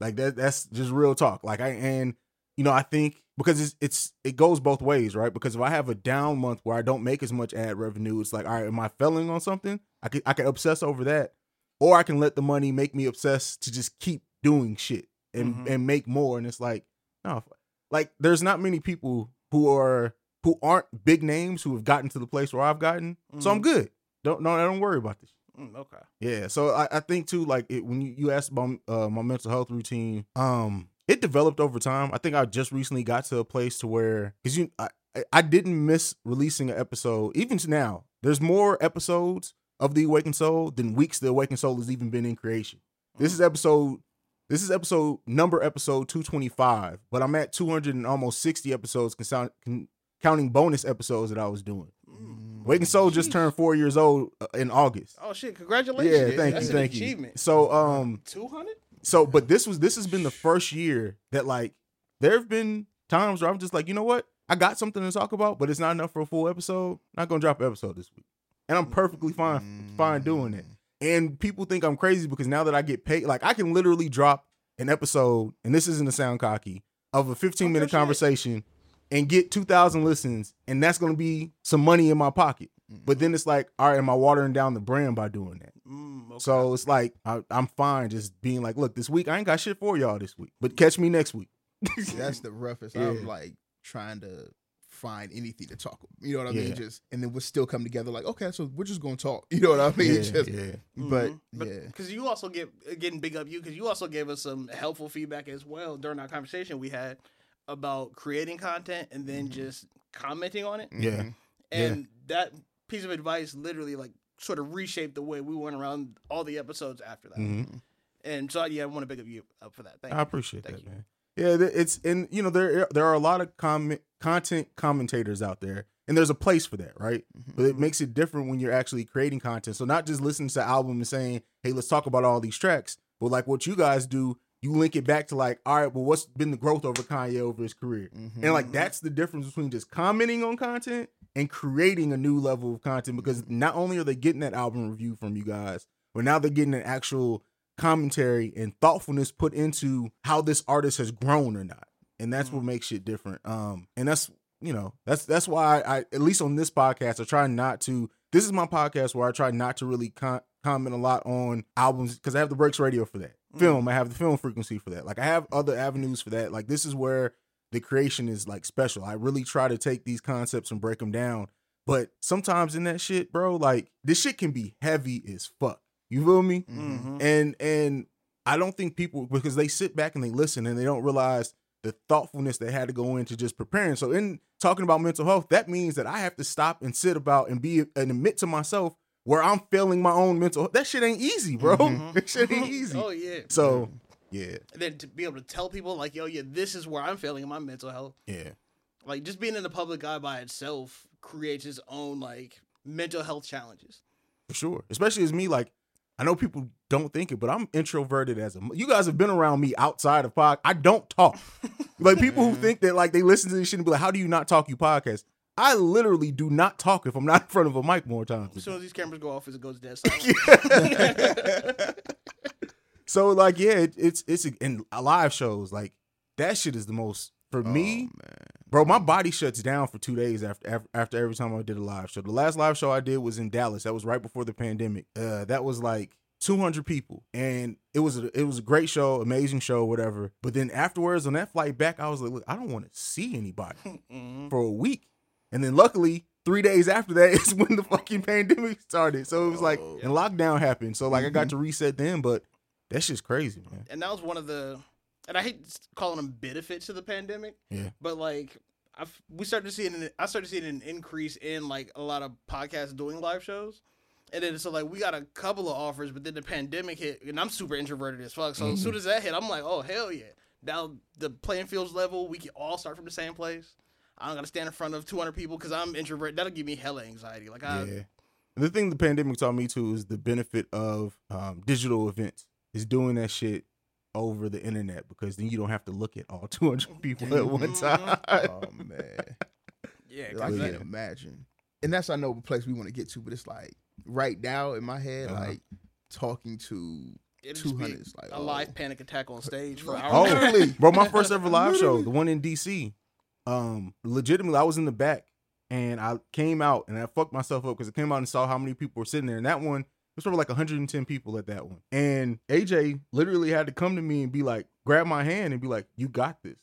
A: Like that that's just real talk. Like I and you know, I think because it's it's it goes both ways, right? Because if I have a down month where I don't make as much ad revenue, it's like, all right, am I failing on something? I could I can obsess over that. Or I can let the money make me obsess to just keep doing shit and
E: Mhm.
A: and make more. And it's like, no, like there's not many people who are who aren't big names who have gotten to the place where I've gotten. So I'm
E: Mhm.
A: good. Don't no, I don't worry about this.
E: Mm, okay.
A: Yeah, so I, I think too, like it, when you, you asked about uh, my mental health routine, um, it developed over time. I think I just recently got to a place to where, because you, I, I- didn't miss releasing an episode. Even to now, there's more episodes of the Awakened Soul than weeks the Awakened Soul has even been in creation. This is episode, this is episode number episode 225, but I'm at 200 and almost 60 episodes, con- counting bonus episodes that I was doing.
E: Mm.
A: Awakened Soul just turned four years old uh, in August.
E: Oh shit! Congratulations.
A: Yeah, thank
E: That's
A: you,
E: an
A: thank you.
E: achievement.
A: So, um,
E: two hundred.
A: So but this was this has been the first year that like there have been times where I'm just like, you know what, I got something to talk about, but it's not enough for a full episode. Not gonna drop an episode this week, and I'm perfectly fine fine doing it. And people think I'm crazy because now that I get paid, like I can literally drop an episode, and this isn't a sound cocky, of a 15 minute conversation and get 2,000 listens, and that's gonna be some money in my pocket. But then it's like, all right, am I watering down the brand by doing that?
E: Mm, okay.
A: So it's like I, I'm fine just being like, look, this week I ain't got shit for y'all this week, but catch me next week.
D: See, that's the roughest.
A: Yeah.
D: I'm like trying to find anything to talk. You know what I
A: Yeah.
D: mean? Just and then we'll still come together. Like, okay, so we're just gonna talk. You know what I mean?
A: yeah,
D: just,
A: yeah.
D: But
E: Mhm. but
D: yeah,
E: because you also get getting big up you because you also gave us some helpful feedback as well during our conversation we had about creating content and then just commenting on it
A: Yeah.
D: Mhm.
E: and that piece of advice literally like sort of reshaped the way we went around all the episodes after that
A: Mhm.
E: and so yeah i want to big up you up for that thank you.
A: I
E: appreciate
A: that,
E: you.
A: man. Yeah, it's and you know there there are a lot of comment content commentators out there, and there's a place for that, right? But it makes it different when you're actually creating content. So not just listening to album and saying, "Hey, let's talk about all these tracks," but like what you guys do, you link it back to like, "All right, well, what's been the growth over Kanye over his career?"
D: Mhm.
A: And like that's the difference between just commenting on content and creating a new level of content because not only are they getting that album review from you guys, but now they're getting an actual commentary and thoughtfulness put into how this artist has grown or not. And that's what makes it different. Um and that's you know, that's that's why I at least on this podcast I try not to this is my podcast where I try not to really con- comment a lot on albums because I have the Breaks Radio for that. Film, I have the film frequency for that. Like I have other avenues for that. Like this is where the creation is like special. I really try to take these concepts and break them down. But sometimes in that shit, bro, like this shit can be heavy as fuck. You feel me?
E: Mhm.
A: And and I don't think people because they sit back and they listen and they don't realize the thoughtfulness they had to go into just preparing. So in talking about mental health, that means that I have to stop and sit about and be and admit to myself where I'm failing my own mental. That shit ain't easy, bro. That shit ain't easy.
E: Oh yeah.
A: So yeah,
E: And then to be able to tell people like, yo, yeah, this is where I'm failing in my mental health.
A: yeah,
E: Like just being in the public eye by itself creates its own like mental health challenges.
A: for sure. Especially as me, like I know people don't think it, but I'm introverted as a. You guys have been around me outside of pod. I don't talk. like people who think that like they listen to this shit and be like, "How do you not talk? You podcast." I literally do not talk if I'm not in front of a mic more times.
E: As soon as these cameras go off, it goes dead silent.
A: So like yeah, it, it's it's in live shows like that shit is the most for me, bro. My body shuts down for two days after, after after every time I did a live show. The last live show I did was in Dallas. That was right before the pandemic. Uh, that was like 200 people, and it was a, it was a great show, amazing show, whatever. But then afterwards on that flight back, I was like, look, I don't want to see anybody
E: Mhm.
A: for a week, and then luckily. Three days after that is when the fucking pandemic started. So it was like, and lockdown happened. So like, I got to reset then, but that just crazy, man.
E: and that was one of the and I hate calling them benefits of the pandemic.
A: Yeah.
E: But like I've, we started to see an I started seeing an increase in like a lot of podcasts doing live shows. And then so like we got a couple of offers, but then the pandemic hit and I'm super introverted as fuck. So as soon as that hit, I'm like, oh hell yeah. Now the playing field's level, we can all start from the same place. I don't gotta stand in front of 200 people because I'm introverted. That'll give me hella anxiety. Like I,
A: Yeah. The thing the pandemic taught me too is the benefit of um, digital events. Is doing that shit over the internet because then you don't have to look at all 200 people at one time.
D: Oh man,
E: yeah,
D: I
E: 'cause
D: can't
E: that-
D: imagine. And that's I know the place we want to get to, but it's like right now in my head,
A: Uh-huh.
D: like talking to
E: it'd just
D: two
E: be
D: hundred is like
E: a
D: oh.
E: live panic attack on stage for
D: Oh.
E: hours.
D: Literally.
A: bro, my first ever live show, the one in DC. Um, legitimately, I was in the back and I came out and I fucked myself up because I came out and saw how many people were sitting there. And that one, it was probably like 110 people at that one. And AJ literally had to come to me and be like, grab my hand and be like, "You got this.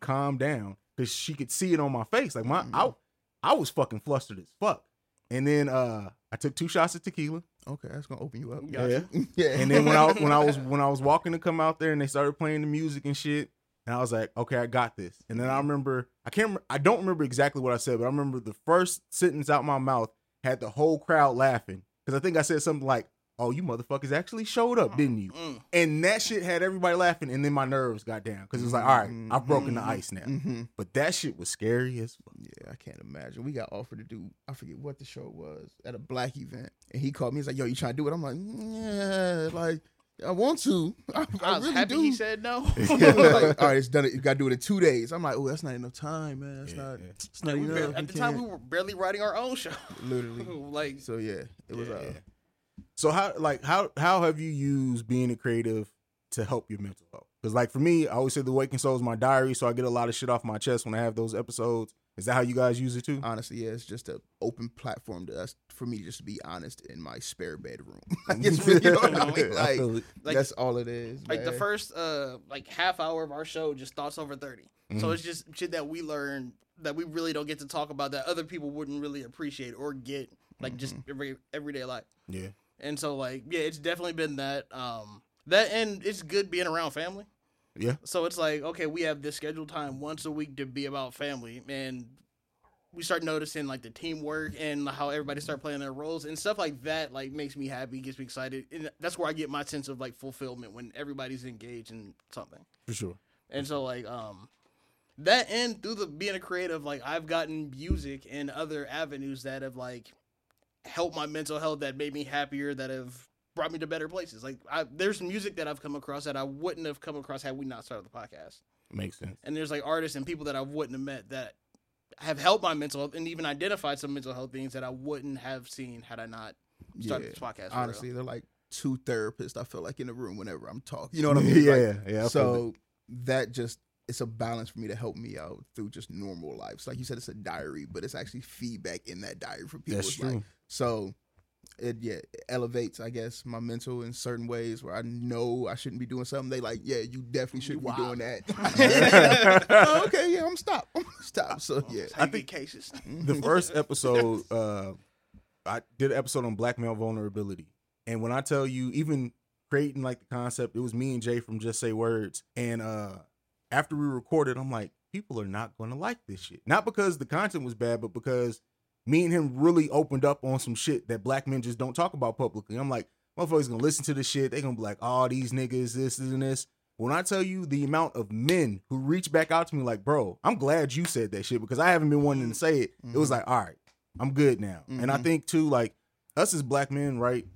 A: Calm down," because she could see it on my face. Like my, I, I was fucking flustered as fuck. And then uh, I took two shots of tequila.
D: Okay, that's gonna open you up.
E: Gotcha.
D: yeah.
A: And then when I when I was when I was walking to come out there and they started playing the music and shit, and I was like, okay, I got this. And then I remember I can't remember, I don't remember exactly what I said, but I remember the first sentence out my mouth had the whole crowd laughing because I think I said something like, "Oh, you motherfuckers actually showed up, didn't you?"
E: Mm.
A: And that shit had everybody laughing, and then my nerves got down because it was like, all right, I've broken the
E: Mhm.
A: ice now.
D: hmm
A: But that shit was scary as fuck.
D: Yeah, I can't imagine. We got offered to do I forget what the show was at a black event, and he called me. He's like, "Yo, you trying to do it?" I'm like, "Yeah, like I want to. I, I,
E: I was
D: really
E: happy
D: do."
E: he said no.
D: like, all right, it's done. It. You got to do it in two days. I'm like, oh, that's not enough time, man. That's
A: Yeah,
D: not.
A: yeah.
D: It's not
E: We bar-
D: enough.
E: at the time, we were barely writing our own show.
D: literally.
E: like,
D: So yeah, it was.
A: Yeah,
D: uh.
A: So how like how how have you used being a creative to help your mental health? Because like for me, I always say the Awakened Soul is my diary, so I get a lot of shit off my chest when I have those episodes. Is that how you guys use it too?
D: honestly, yeah, it's just an open platform to us for me just to be honest in my spare bedroom. like, it's really, you know I mean? Like.
E: Like-
D: that's all it is.
E: like the first uh like half hour of our show, just thoughts over 30
A: Mm-hmm.
E: So it's just shit that we learned that we really don't get to talk about that other people wouldn't really appreciate or get like just
A: Mm-hmm.
E: every everyday life.
A: yeah,
E: And so like yeah, it's definitely been that um that and it's good being around family.
A: Yeah,
E: So it's like, okay, we have this scheduled time once a week to be about family, and we start noticing like the teamwork and how everybody start playing their roles and stuff like that. Like makes me happy, gets me excited, and that's where I get my sense of like fulfillment when everybody's engaged in something.
A: for sure.
E: And so like um that and through the being a creative, like I've gotten music and other avenues that have like helped my mental health, that made me happier, that have brought me to better places. Like I, there's music that I've come across that I wouldn't have come across had we not started the podcast
A: Makes sense.
E: and there's like artists and people that I wouldn't have met that have helped my mental health and even identified some mental health things that I wouldn't have seen had I not started this podcast.
D: honestly, they're like two therapists. I feel like in the room whenever I'm talking. You know what I mean?
A: yeah,
D: Like,
A: yeah. I
D: so that just it's a balance for me to help me out through just normal life. So like you said, it's a diary, but it's actually feedback in that diary for people.
A: That's
D: It's like-
A: true.
D: so it yeah it elevates, I guess, my mental in certain ways where I know I shouldn't be doing something. They like, yeah, you definitely shouldn't be doing that. Oh, okay, yeah, I'm stop. I'm stop. So yeah,
E: I think you get cases.
A: the first episode, uh, I did an episode on black male vulnerability, and when I tell you, even creating like the concept, it was me and Jay from Just Say Words, and uh, after we recorded, I'm like, people are not going to like this shit. Not because the content was bad, but because me and him really opened up on some shit that black men just don't talk about publicly. I'm like, motherfuckers gonna listen to this shit. They gonna be like, oh, these niggas, this, this, and this. When I tell you the amount of men who reach back out to me like, bro, I'm glad you said that shit because I haven't been wanting to say it. It was like, all right, I'm good now. And I
D: Mhm.
A: think too, like us as black men, right?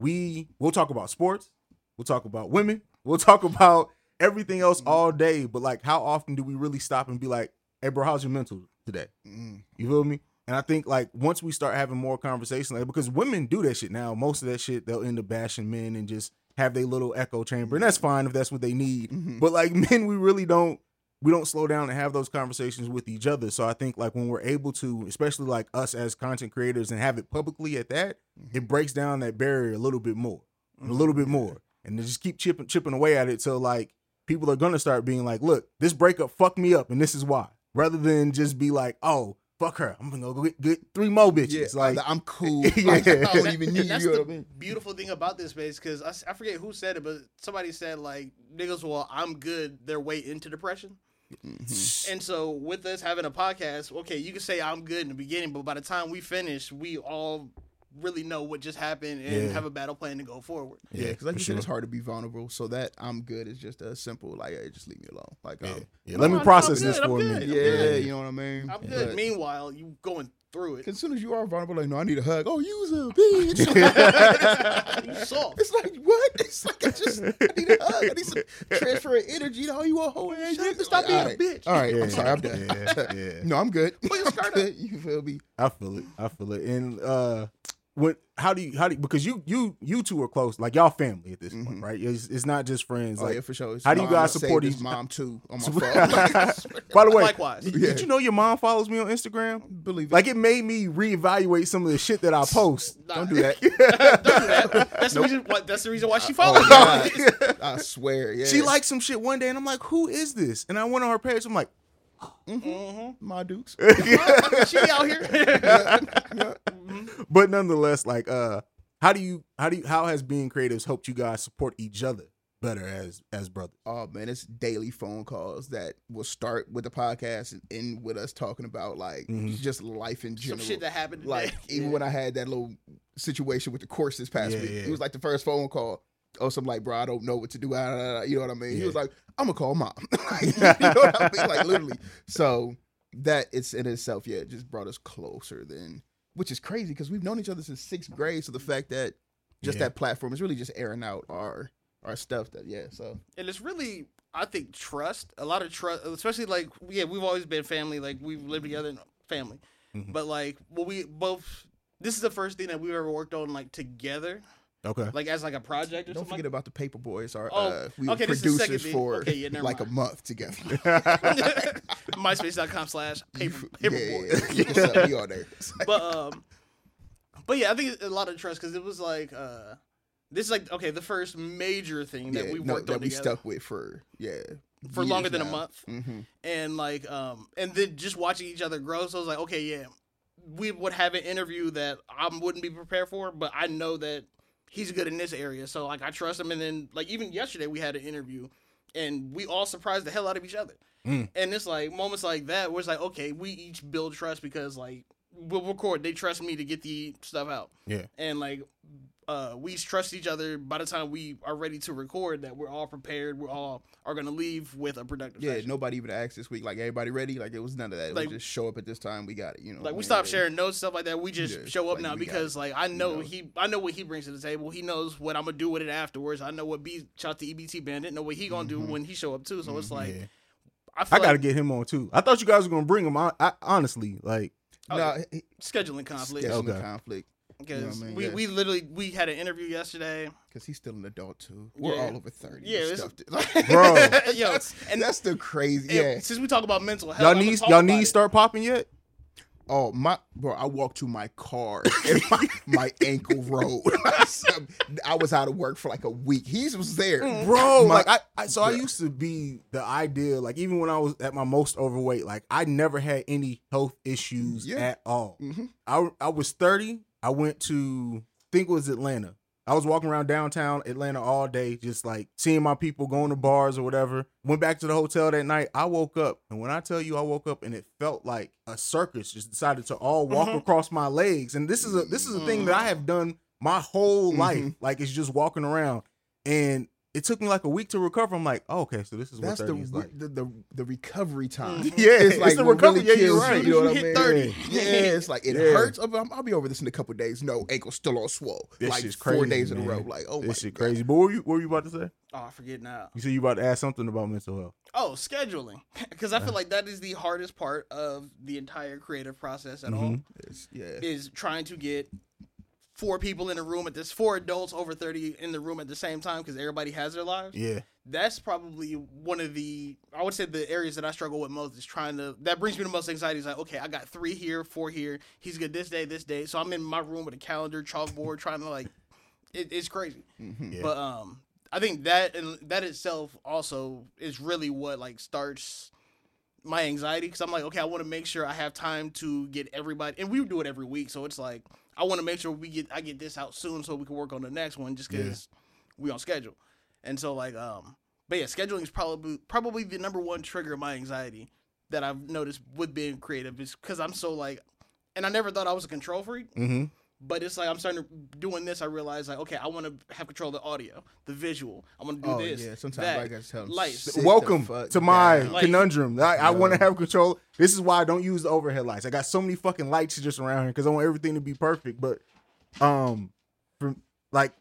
A: We we'll talk about sports, we'll talk about women, we'll talk about everything else all day. But like, how often do we really stop and be like, hey, bro, how's your mental today?
D: Mm.
A: You feel me? And I think like once we start having more conversation, like because women do that shit now, most of that shit they'll end up bashing men and just have their little echo chamber, and that's fine if that's what they need.
D: Mhm.
A: But like men, we really don't we don't slow down and have those conversations with each other. So I think like when we're able to, especially like us as content creators, and have it publicly at that, it breaks down that barrier a little bit more, a little bit more, and just keep chipping chipping away at it till like people are gonna start being like, look, this breakup fucked me up, and this is why, rather than just be like, oh. Fuck her! I'm gonna go get, get three more bitches.
D: Yeah,
A: like,
D: like I'm cool.
A: Yeah.
D: Like, I don't even need
E: that's
D: you. know
E: the
D: what I mean?
E: beautiful thing about this space because I forget who said it, but somebody said like niggas, well, I'm good. Their way into depression.
D: Mhm.
E: And so with us having a podcast, okay, you can say I'm good in the beginning, but by the time we finish, we all really know what just happened and
A: Yeah.
E: have a battle plan to go forward.
D: Yeah, because like
A: for
D: you said, it's hard to be vulnerable. So that I'm good is just a simple like, hey, just leave me alone. Like,
A: Yeah.
D: um,
A: Yeah, let me
E: I'm
A: process this for a
E: good.
A: minute.
D: yeah, you know what I mean.
E: I'm good.
D: But-
E: Meanwhile, you going through it.
D: As soon as you are vulnerable, like, no, I need a hug. Oh, you's a bitch.
E: You soft.
D: it's like, what? It's like, I just I need a hug. I need some transfer of energy. Oh, you a whole ass
E: Shut
D: nigga.
E: up. Stop being a bitch.
D: All right,
A: Yeah,
D: I'm sorry. I'm done.
A: yeah, yeah.
D: no, I'm good.
E: Put your skirt
D: good. You feel me?
A: I feel it. I feel it. And uh what how do you how do you, because you you you two are close, like y'all family at this point,
D: Mhm.
A: right? It's, it's not just friends.
D: Oh,
A: like
D: yeah, for sure. It's
A: how do you guys support
D: his
A: each-
D: mom too on my phone?
A: By the way,
E: Likewise.
A: did,
D: Yeah.
A: did you know your mom follows me on Instagram?
D: Believe it.
A: Like it made me reevaluate some of the shit that I post.
E: Nah.
D: Don't do that.
E: Don't do that. That's the reason. Why, that's the reason why she follows
D: Oh,
E: you.
D: God. I swear. Yeah.
A: She liked some shit one day, and I'm like, "Who is this?" And I went on her page. I'm like,
E: Mhm.
D: my dukes.
E: she out here.
A: but nonetheless, like, uh, how do you how do you how has being creatives helped you guys support each other better as as brothers?
D: Oh man, it's daily phone calls that will start with the podcast and end with us talking about like
A: Mhm.
D: just life in general.
E: Some shit that happened today.
D: like even
E: Yeah.
D: when I had that little situation with the course this past
A: Yeah,
D: week,
A: yeah.
D: it was like the first phone call. Oh, some like, bro, I don't know what to do. ah, ah, ah," You know what I mean? He was like, I'm gonna call mom. Like, you know what I mean? Like literally. So that it's in itself, yeah, it just brought us closer than, which is crazy because we've known each other since sixth grade. So the fact that just
A: Yeah.
D: that platform is really just airing out our our stuff. That yeah. So
E: and it's really I think trust a lot of trust especially like yeah we've always been family like we've lived together in family
A: Mhm.
E: but like well we both this is the first thing that we've ever worked on like together
A: Okay.
E: like as like a project or
D: Don't
E: something
D: forget about the Paper Boys. Our
E: Oh,
D: uh, we
E: okay,
D: were
E: this is
D: producers for
E: Okay, yeah, never
D: like a month together.
E: like myspace.com slash paper
D: yeah,
E: paperboard
D: yeah, yeah. Look. We all there. Like-
E: but um but yeah I think a lot of trust because it was like uh this is like okay the first major thing that
D: yeah,
E: we
D: no,
E: worked
D: that
E: on
D: we
E: together
D: stuck with for yeah
E: for longer than a month
D: hmm
E: and like um and then just watching each other grow so i was like okay yeah we would have an interview that i wouldn't be prepared for but i know that he's good in this area. So like i trust him. And then like even yesterday we had an interview and we all surprised the hell out of each other.
A: Mm.
E: and it's like moments like that where it's like okay we each build trust because like we'll record. They trust me to get the stuff out.
A: Yeah.
E: and like uh, we trust each other by the time we are ready to record that we're all prepared we're all are gonna leave with a productive
D: Yeah,
E: session.
D: nobody even asked this week. Like everybody ready? Like it was none of that. It
E: Like-
D: was just show up at this time. We got it. You know.
E: Like we
D: yeah.
E: stopped sharing notes, stuff like that. We just
D: Yeah,
E: show up
D: like,
E: now because like I know
D: know.
E: he, I know what he brings to the table. He knows what I'm gonna do with it afterwards. I know what B shot the EBT bandit. Know what he gonna do
D: Mhm.
E: when he show up too. So it's like
A: Yeah.
E: I,
A: I gotta
E: like
A: get him on too. I thought you guys were gonna bring him on. I, honestly, like,
E: Oh,
D: No, he-
E: scheduling conflict
D: scheduling
A: Okay.
D: conflict
E: because
D: you know I mean?
E: we,
D: Yeah.
E: we literally we had an interview yesterday.
D: because he's still an adult too. We're
E: Yeah.
D: all over thirty.
E: Yeah,
D: and
E: it's-
D: stuff.
A: Bro.
E: Yo,
D: that's,
E: and-
D: that's the crazy.
E: And
D: Yeah.
E: since we talk about mental health,
A: y'all
E: I'ma
A: need y'all
E: about
A: need start popping yet?
D: Oh my, bro! I walked to my car and my, my ankle rolled. I was out of work for like a week. He was there,
A: bro.
D: My-
A: like I, I so I used to be the idea. Like even when I was at my most overweight, like I never had any health issues
D: Yeah.
A: at all.
D: Mhm.
A: I I was thirty. I went to think it was Atlanta. I was walking around downtown Atlanta all day, just like seeing my people going to bars or whatever. Went back to the hotel that night. I woke up, and when I tell you I woke up and it felt like a circus just decided to all walk mm-hmm. across my legs. And this is a this is a thing that I mm. have done my whole mm-hmm. life. Like it's just walking around. And it took me like a week to recover. I'm like, oh, okay, so this is what
D: That's
A: 30
D: the,
A: is like.
D: the the the recovery time. Mm-hmm.
A: Yeah, it's the
D: what
A: recovery. Yeah, you're right.
D: You know what I
E: You
D: mean?
E: hit 30.
D: Yeah, it's like it
A: Yeah.
D: hurts. I'll, I'll be over this in a couple days. No, ankle still on swole.
A: This
D: like
A: shit's
D: four
A: crazy,
D: days in a row. Like oh my
A: this shit
D: God.
A: crazy. But what were you what were you about to say?
E: Oh, I forget now.
A: You said you about to ask something about mental health.
E: Oh, scheduling. Because I feel uh-huh. like that is the hardest part of the entire creative process at all. Mm-hmm.
D: It's- yeah.
E: Is trying to get four people in a room at this, four adults over 30 in the room at the same time because everybody has their lives.
A: Yeah.
E: That's probably one of the, I would say the areas that I struggle with most is trying to, that brings me the most anxiety is like, okay, I got three here, four here. He's good this day, this day. So I'm in my room with a calendar, chalkboard, trying to like, it, it's crazy.
A: Yeah.
E: But um, I think that and that itself also is really what like starts my anxiety because I'm like, okay, I want to make sure I have time to get everybody, and we do it every week, so it's like I want to make sure we get I get this out soon so we can work on the next one just because we on schedule, and so like um, but yeah, scheduling is probably probably the number one trigger of my anxiety that I've noticed with being creative is because I'm so like, and I never thought I was a control freak.
A: Mm-hmm.
E: But it's like I'm starting to doing this. I realize like, okay, I want to have control of the audio, the visual. I want to do
D: Oh
E: this.
D: yeah. Sometimes
E: that,
D: I gotta tell them.
E: lights.
A: Welcome to my
D: down.
E: Like-
A: conundrum. I, I want to have control. This is why I don't use the overhead lights. I got so many fucking lights just around here because I want everything to be perfect. But um, from like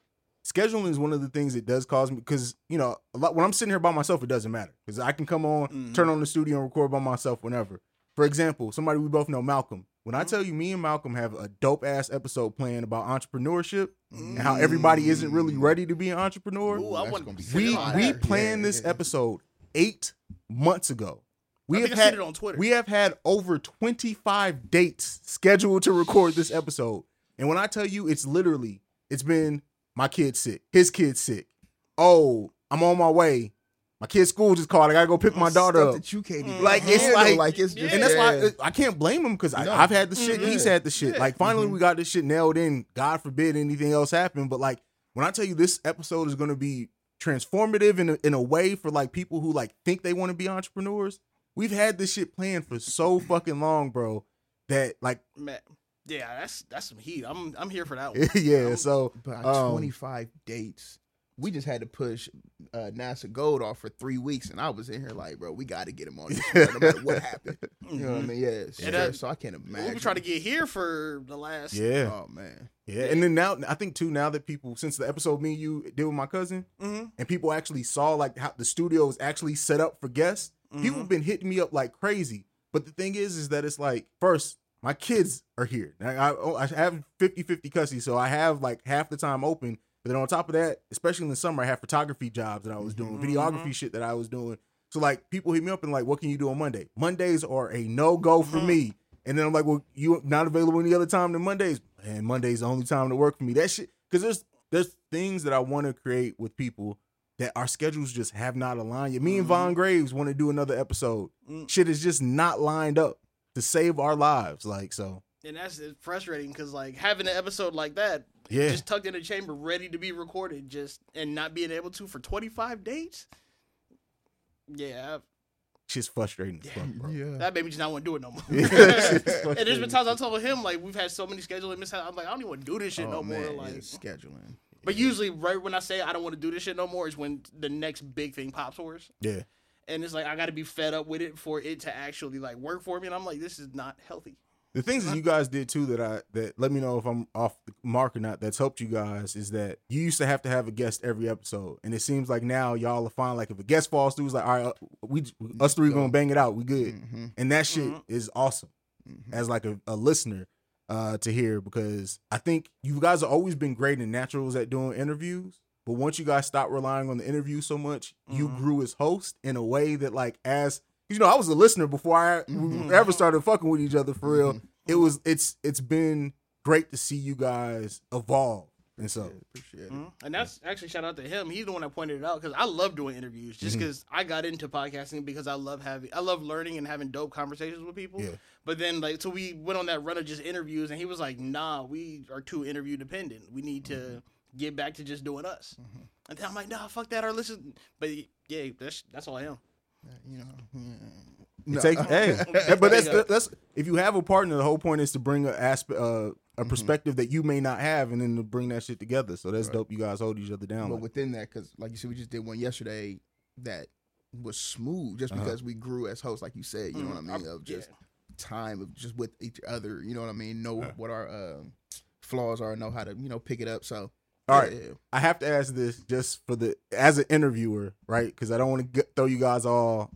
A: scheduling is one of the things that does cause me because you know a lot when I'm sitting here by myself, it doesn't matter because I can come on,
E: Mm-hmm.
A: turn on the studio, and record by myself whenever. For example, somebody we both know, Malcolm. When
E: Mm-hmm.
A: I tell you, me and Malcolm have a dope ass episode planned about entrepreneurship and how everybody isn't really ready to be an entrepreneur.
E: Ooh, I want
D: gonna be
A: we we
D: that.
A: planned
D: Yeah,
A: this
D: yeah.
A: episode eight months ago. We
E: I
A: have
E: think I
A: had
E: seen it on Twitter.
A: we have had over twenty five dates scheduled to record this episode, and when I tell you, it's literally it's been my kid's sick, his kid's sick. Oh, I'm on my way. My kid's school just called. I gotta go pick my daughter
D: Stuff
A: up.
D: that you can't even
A: Like it's
D: handle,
A: like,
D: like it's just
A: and that's
D: yeah.
A: why I, I can't blame him because
D: No.
A: I've had the shit. He's had the shit. Like finally we got this shit nailed in. God forbid anything else happen. But like when I tell you this episode is going to be transformative in a, in a way for like people who like think they want to be entrepreneurs. We've had this shit planned for so fucking long, bro. That like
E: Man, yeah, that's that's some heat. I'm I'm here for that one.
A: yeah. So
D: But
A: um,
D: 25 dates. We just had to push uh, NASA Gold off for three weeks, and I was in here like, bro, we got to get him on this, show, no matter what happened. You know what I mean? Yeah, it's
E: Yeah, that-
D: so I can't imagine.
E: We try to get here for the last.
A: yeah.
D: Oh man,
A: Yeah, and then now I think too now that people since the episode me and you did with my cousin,
E: Mhm.
A: and people actually saw like how the studio is actually set up for guests.
E: Mm-hmm.
A: People have been hitting me up like crazy. But the thing is, is that it's like first my kids are here. Now, I, I have 50-50 custody, so I have like half the time open. But then on top of that, especially in the summer, I have photography jobs that I was doing,
E: Mm-hmm.
A: videography shit that I was doing. So like people hit me up and like, what can you do on Monday? Mondays are a no go for
E: Mm-hmm.
A: me. And then I'm like, well, you not available any other time than Mondays? And Monday's the only time to work for me. That shit, because there's there's things that I want to create with people that our schedules just have not aligned yet. Me and Von Graves want to do another episode.
E: Mm.
A: Shit is just not lined up to save our lives. Like so,
E: And that's frustrating because like having an episode like that,
A: yeah.
E: just tucked in a chamber, ready to be recorded, just and not being able to for 25 dates. Yeah,
A: shit's frustrating as fuck, bro.
D: yeah.
E: that made me just not want to do it no more.
A: Yeah,
E: and
A: shit's
E: there's
A: frustrating.
E: been times I told him like we've had so many scheduling mishaps. I'm like I don't even want to do this shit
D: oh,
E: no
D: man,
E: more.
D: yeah,
E: Like,
D: scheduling.
E: but usually right when I say I don't want to do this shit no more is when the next big thing pops for us.
A: yeah.
E: And it's like I got to be fed up with it for it to actually like work for me. And I'm like, this is not healthy.
A: The things that you guys did too that I that let me know if I'm off the mark or not. That's helped you guys is that you used to have to have a guest every episode, and it seems like now y'all are fine. Like if a guest falls through, it's like all right, uh, we us three gonna bang it out. We good,
D: Mm-hmm.
A: and that shit is awesome as like a, a listener uh to hear because I think you guys have always been great and naturals at doing interviews. But once you guys stopped relying on the interview so much, you grew as host in a way that like as you know, I was a listener before I we ever started fucking with each other for real. It was it's it's been great to see you guys evolve. And so
D: Appreciate it.
E: Mhm. And that's actually shout out to him. He's the one that pointed it out because I love doing interviews just because I got into podcasting because I love having, I love learning and having dope conversations with people.
A: Yeah.
E: But then like, so we went on that run of just interviews and he was like, nah, we are too interview dependent. We need to get back to just doing us.
D: Mm-hmm.
E: And then I'm like, nah, fuck that. Or listen, but yeah, that's that's all I am.
D: You know, No.
A: takes, hey, but that's that's if you have a partner, the whole point is to bring a aspect, uh, a
D: Mm-hmm.
A: perspective that you may not have, and then to bring that shit together. So that's dope. You guys hold each other down.
D: but
A: like-
D: within that, because like you said, we just did one yesterday that was smooth, just
A: Uh-huh.
D: because we grew as hosts, like you said. You know what I
E: Mhm.
D: mean?
E: I'm-
D: Of
E: yeah.
D: just time of just with each other. You know what I mean? Know what our um flaws are, know how to you know pick it up. So
A: All right.
D: yeah,
A: I have to ask this just for the as an interviewer, right? Because I don't want to throw you guys all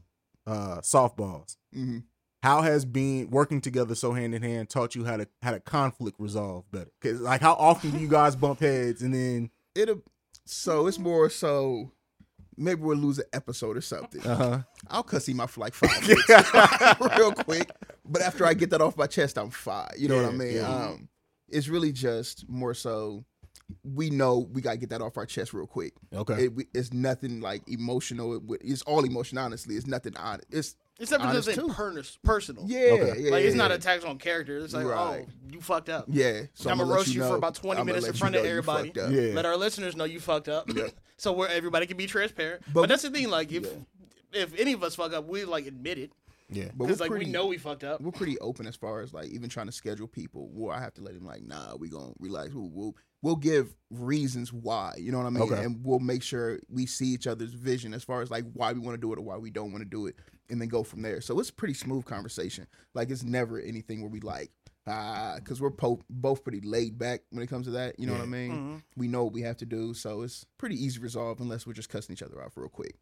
A: uh, softballs.
D: hmm
A: How has being working together so hand in hand taught you how to how to conflict resolve better? Because like, how often do you guys bump heads and then?
D: it'll. So it's more so. Maybe we'll lose an episode or something.
A: Uh huh.
D: I'll cuss him out for like five minutes, real quick. But after I get that off my chest, I'm fine. You know what I mean?
A: yeah.
D: Um, it's really just more so. We know we gotta get that off our chest real quick.
A: Okay.
D: It, we- it's nothing like emotional. It, it's all emotion. Honestly, it's nothing honest. It's
E: It's never
D: Honest
E: nothing
D: too.
E: pers- personal.
D: yeah,
A: Okay.
D: yeah.
E: Like it's not
D: yeah.
E: attacks on character. It's like, oh,
D: Right.
E: oh, you fucked up.
D: Yeah, so
E: I'm
D: I'ma
E: roast you, for about 20
D: I'ma
E: minutes
D: let
E: in
D: you
E: front
D: know
E: of everybody.
D: fucked up.
A: Yeah.
E: Let our listeners know you fucked up, so where everybody can be transparent. But,
D: But-
E: that's the thing. Like if if any of us fuck up, we like admit it
A: Yeah.
D: But we're
E: like
D: pretty,
E: we know we fucked up.
D: we're pretty open as far as like even trying to schedule people. Where I have to let him like, nah, we gonna relax. We'll we'll, we'll give reasons why. You know what I mean?
A: Okay.
D: And we'll make sure we see each other's vision as far as like why we want to do it or why we don't want to do it, and then go from there. So it's a pretty smooth conversation. Like it's never anything where we like. Ah, because we're po- both pretty laid back when it comes to that. You know what I mean?
E: Mhm.
D: We know what we have to do, so it's pretty easy resolve unless we're just cussing each other off real quick.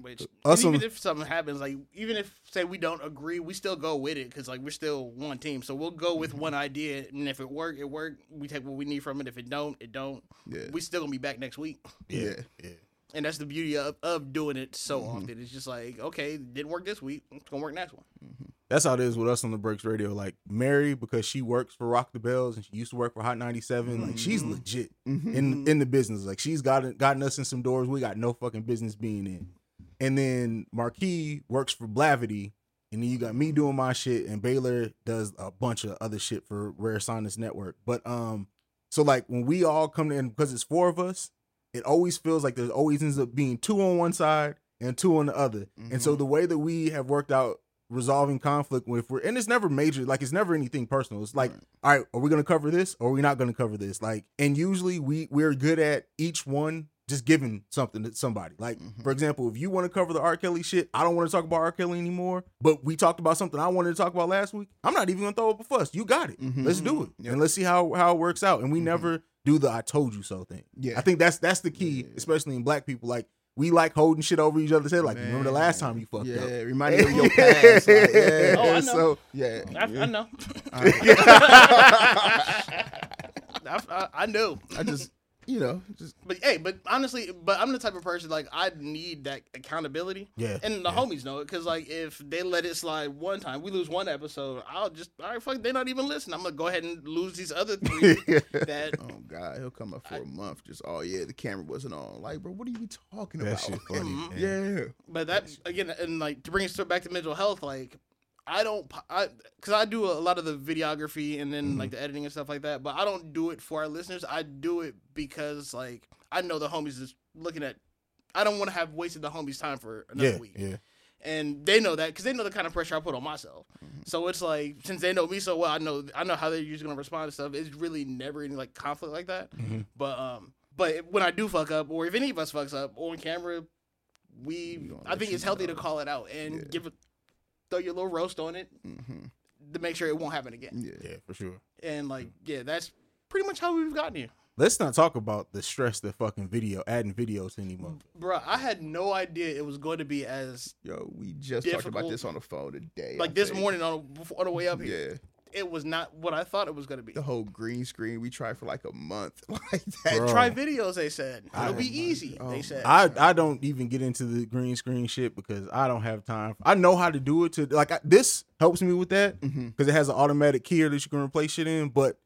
E: Which uh, and
A: Awesome.
E: even if something happens, like even if say we don't agree, we still go with it because like we're still one team. So we'll go with mm-hmm. one idea, and if it work, it work. We take what we need from it. If it don't, it don't.
D: Yeah.
E: We still gonna be back next week.
A: Yeah. Yeah.
E: And that's the beauty of, of doing it so mm-hmm. often. It's just like, okay, didn't work this week. It's gonna work next one. Mm-hmm.
A: That's how it is with us on the Breaks Radio. Like Mary, because she works for Rock the Bells and she used to work for Hot 97. Like she's legit
D: Mm-hmm.
A: in in the business. Like she's gotten gotten us in some doors we got no fucking business being in. And then Marquis works for Blavity. And then you got me doing my shit, and Baylor does a bunch of other shit for Rare Sinus Network. But um, so like when we all come in because it's four of us, it always feels like there's always ends up being two on one side and two on the other. And so the way that we have worked out resolving conflict with we're and it's never major, like it's never anything personal. It's like, all right, are we gonna cover this or are we not gonna cover this? Like, and usually we we're good at each one just giving something to somebody. Like, mm-hmm. for example, if you want to cover the R. Kelly shit, I don't want to talk about R. Kelly anymore. But we talked about something I wanted to talk about last week. I'm not even gonna throw up a fuss. You got it. Mm-hmm. Let's do it. Mm-hmm. And let's see how how it works out. And we never do the I told you so thing.
D: Yeah.
A: I think that's that's the key, especially in black people. Like we like holding shit over each other's head. Like, remember the last time you fucked
D: Yeah,
A: up?
D: remind me of your past. Like, yeah,
E: Oh, I know.
A: So
D: yeah.
E: I, I know. I, I, I know.
D: I just, you know, just
E: But hey, but honestly, but I'm the type of person like I need that accountability.
A: Yeah,
E: And the homies know it because like if they let it slide one time, we lose one episode. I'll just all right, fuck, they're not even listening. I'm gonna go ahead and lose these other three that
D: oh god, he'll come up for a month. Just oh yeah, the camera wasn't on. Like, bro, what are you talking
A: that
D: about?
A: shit funny. Mm-hmm. man.
D: yeah,
E: But that again, and like to bring it back to mental health, like I don't, I because I do a lot of the videography and then like the editing and stuff like that. But I don't do it for our listeners. I do it because like I know the homies is looking at. I don't want to have wasted the homies' time for another
A: Yeah,
E: week.
A: yeah.
E: and they know that because they know the kind of pressure I put on myself. So it's like since they know me so well, I know I know how they're usually gonna respond to stuff. It's really never any like conflict like that. But um, but when I do fuck up, or if any of us fucks up on camera, we I think it's healthy
D: know.
E: to call it out and give it throw your little roast on it mm-hmm. to make sure it won't happen again.
D: yeah.
A: Yeah, for sure.
E: And like yeah, that's pretty much how we've gotten here.
A: Let's not talk about the stress that fucking video adding videos anymore.
E: Bruh, I had no idea it was going to be as
D: Yo, we just talked about this on the phone today.
E: like
D: I
E: this
D: think.
E: morning on before- on the way up here.
D: Yeah,
E: It was not what I thought it was going to be.
D: the whole green screen we tried for like a month. Like that.
A: Bro.
E: Try videos, they said. It'll
A: I-
E: be easy,
D: oh
E: they said.
A: I I don't even get into the green screen shit because I don't have time. I know how to do it to like I, this helps me with that mm-hmm. because it has an automatic keyer that you can replace shit in. But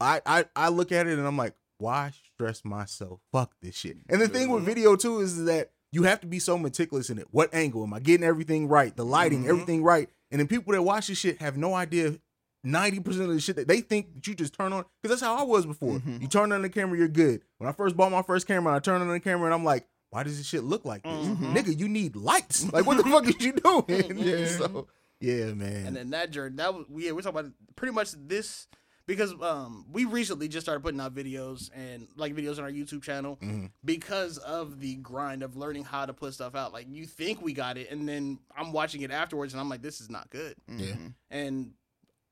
A: I, I I look at it and I'm like, why stress myself? Fuck this shit. And the thing with mm-hmm. video too is that you have to be so meticulous in it. What angle am I getting everything right? The lighting, mm-hmm. everything right. And then people that watch this shit have no idea ninety percent of the shit that they think that you just turn on because that's how I was before.
D: Mhm.
A: You turn on the camera, you're good. When I first bought my first camera, I turned on the camera and I'm like, why does this shit look like this,
E: Mhm.
A: nigga? You need lights. Like, what the fuck is you doing?
D: Yeah.
A: So, yeah, man.
E: and then that journey that was yeah we're talking about pretty much this because um we recently just started putting out videos and like videos on our youtube channel
A: Mhm.
E: because of the grind of learning how to put stuff out like you think we got it and then i'm watching it afterwards and i'm like this is not good
A: Yeah.
E: And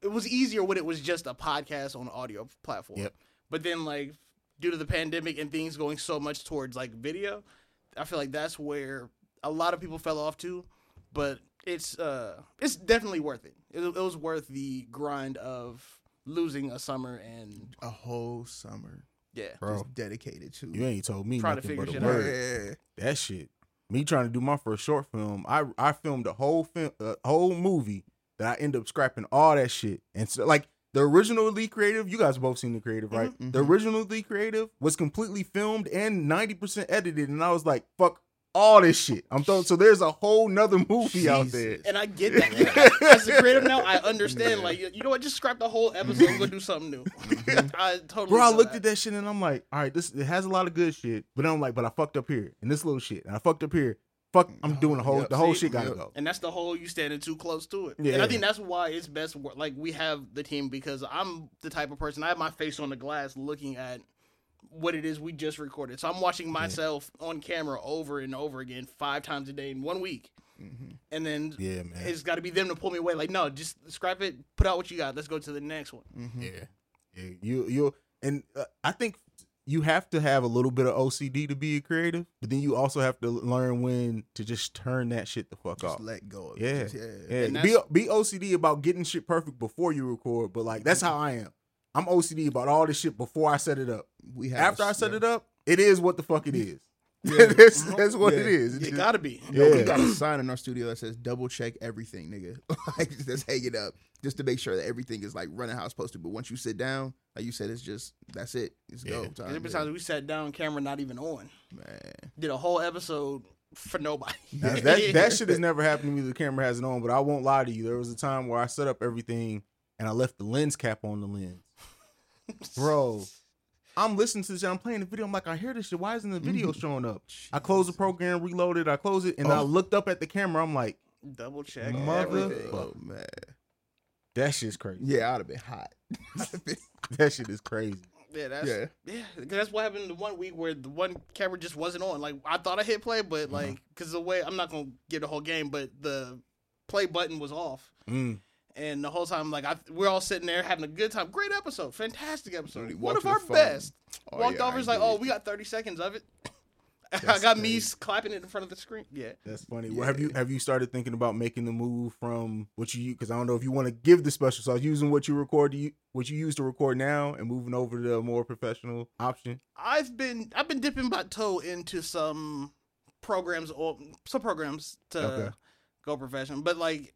E: it was easier when it was just a podcast on an audio platform
A: Yep.
E: but then like due to the pandemic and things going so much towards like video i feel like that's where a lot of people fell off too but it's uh it's definitely worth it. it it was worth the grind of losing a summer and
D: A whole summer
E: yeah
A: Bro,
D: just dedicated to.
A: you ain't told me
E: Trying to
A: nothing but
E: figure
A: a
E: shit out.
A: word.
D: Yeah.
A: That shit. Me trying to do my first short film, I I filmed a whole film, a whole movie that I end up scrapping all that shit. And so, like the original Lee Creative, you guys both seen the creative, right?
D: Mhm.
A: The original Lee Creative was completely filmed and ninety percent edited, and I was like, fuck all this shit. I'm throwing. So there's a whole nother movie out there.
E: And I get that. As a creative now, I understand. Like, you you know what? Just scrap the whole episode and go do something new. I totally.
A: Bro, I looked
E: that.
A: at that shit and I'm like, all right, this it has a lot of good shit, but I'm like, but I fucked up here and this little shit, and I fucked up here. Fuck, I'm doing the whole
D: Yep,
A: the whole
E: see?
A: shit gotta
D: Yep.
A: go.
E: and that's the whole you standing too close to it.
A: Yeah.
E: And I think that's why it's best. Like we have the team because I'm the type of person. I have my face on the glass looking at what it is we just recorded. So I'm watching myself on camera over and over again five times a day in one week.
D: Mhm.
E: And then
A: Yeah, man.
E: it's got to be them to pull me away. Like, no, just scrap it. Put out what you got. Let's go to the next one.
D: Mhm.
A: Yeah, yeah. You you and uh, I think you have to have a little bit of OCD to be a creative, but then you also have to learn when to just turn that shit the fuck
D: Just
A: off.
D: let go of
A: Yeah.
D: it. Just-
A: Yeah,
E: And
A: be be OCD about getting shit perfect before you record, but like that's how I am. I'm OCD about all this shit before I set it up.
D: We have
A: After
D: a-
A: I set
D: yeah.
A: it up, it is what the fuck it is.
D: Yeah.
A: that's, mm-hmm. that's what
D: Yeah.
A: is. It's
E: it
A: just-
E: gotta be.
D: Yo,
A: Yeah.
D: we got a sign in our studio that says double check everything, nigga. like just hang it up. Just to make sure that everything is like running how it's supposed to. But once you sit down, like you said, it's just that's it. It's
A: Yeah.
D: go time.
E: been times we sat down, camera not even on.
D: Man.
E: Did a whole episode for nobody.
A: That, that, that shit has never happened to me. The camera has it on, but I won't lie to you. There was a time where I set up everything and I left the lens cap on the lens. Bro, I'm listening to this. shit, I'm playing the video. I'm like, I hear this shit. Why isn't the video showing up? I closed the program, reloaded. I closed it, and I
D: Oh.
A: looked up at the camera. I'm like,
E: Double check
A: Mother-
E: everything.
D: Oh man.
A: that shit's crazy.
D: Yeah, I'd have been hot. I'd have been-
A: That shit is crazy.
E: Yeah, that's
D: Yeah.
E: yeah. 'cause that's what happened the one week where the one camera just wasn't on. Like I thought I hit play,
A: Uh-huh.
E: but like because the way I'm not gonna get the whole game, but the play button was off,
A: Mm.
E: And the whole time like I we're all sitting there having a good time. Great episode, fantastic episode,
D: mm,
E: one of our
D: phone.
E: best.
D: Oh,
E: Walked
D: yeah,
E: over,
D: I
E: it's like, oh, we got 30 seconds of it. I
A: That's
E: got me clapping it in front of the screen. Yeah.
A: That's funny. Well, have you have you started thinking about making the move from what you because I don't know if you want to give the special sauce using what you record you what you use to record now and moving over to a more professional option.
E: I've been I've been dipping my toe into some programs or some programs to
A: Okay.
E: go professional, but like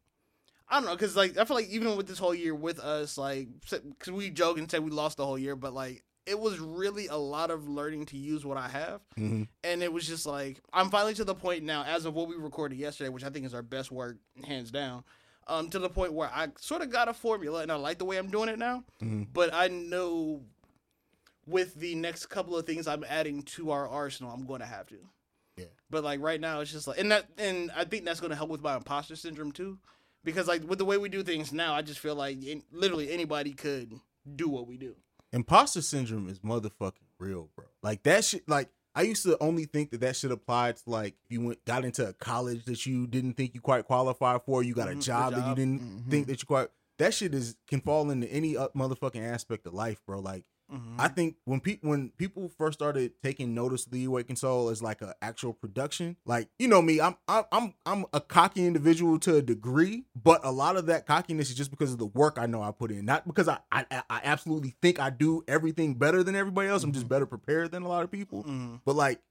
E: I don't know because like I feel like even with this whole year with us like because we joke and say we lost the whole year, but like it was really a lot of learning to use what I have,
A: Mm-hmm.
E: and it was just like I'm finally to the point now as of what we recorded yesterday, which I think is our best work hands down. Um, to the point where I sort of got a formula and I like the way I'm doing it now
A: Mhm.
E: but I know with the next couple of things I'm adding to our arsenal, I'm going to have to.
A: Yeah.
E: But like right now, it's just like, and that, and I think that's going to help with my imposter syndrome too, because like with the way we do things now, I just feel like in, literally anybody could do what we do.
A: Imposter syndrome is motherfucking real, bro. Like that shit. Like I used to only think that that shit applied to like if you went got into a college that you didn't think you quite qualified for. You got
E: Mhm,
A: a
E: good
A: job, that you didn't
D: Mhm.
A: think that you quite. That shit is can fall into any uh, motherfucking aspect of life, bro. Like I think when people when people first started taking notice of the Awakened Soul as like an actual production, like you know me, I'm I'm I'm a cocky individual to a degree, but a lot of that cockiness is just because of the work I know I put in, not because I I, I absolutely think I do everything better than everybody else. I'm just better prepared than a lot of people.
E: Mhm.
A: But like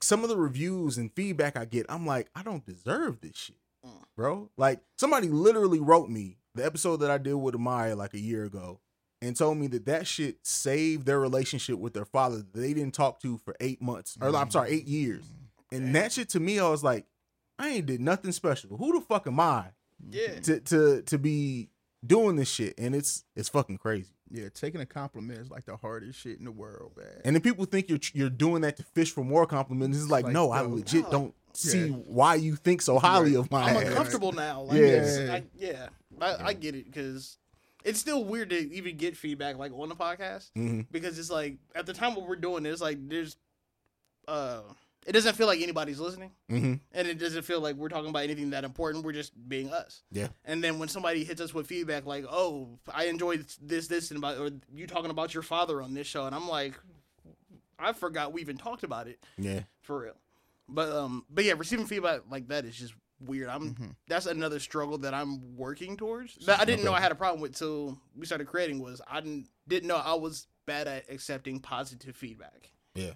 A: some of the reviews and feedback I get, I'm like, I don't deserve this shit,
E: Mm.
A: bro. Like somebody literally wrote me the episode that I did with Amaya like a year ago and told me that that shit saved their relationship with their father that they didn't talk to for eight months or I'm sorry, eight years. And that shit to me, I was like, I ain't did nothing special. Who the fuck am I
E: Yeah.
A: to to to be doing this shit, and it's it's fucking crazy.
D: Yeah, taking a compliment is like the hardest shit in the world, man.
A: And then people think you're you're doing that to fish for more compliments. It's like,
D: Like,
A: no, I legit
E: no.
A: don't see
D: Yeah.
A: why you think so highly of my
E: I'm
A: ass.
E: uncomfortable now. Like,
A: Yeah.
E: yeah, I, yeah, I, I get it because it's still weird to even get feedback like on the podcast
A: Mhm.
E: because it's like at the time what we're doing is like there's, uh, it doesn't feel like anybody's listening,
A: hmm
E: and it doesn't feel like we're talking about anything that important. We're just being us.
A: Yeah.
E: And then when somebody hits us with feedback like, "Oh, I enjoyed this, this, and about," or you talking about your father on this show, and I'm like, I forgot we even talked about it
A: Yeah.
E: for real. But um, but yeah, receiving feedback like that is just weird. I'm
D: Mhm.
E: that's another struggle that I'm working towards. That I didn't know I had a problem with till we started creating. Was I didn't didn't know I was bad at accepting positive feedback.
A: Yeah.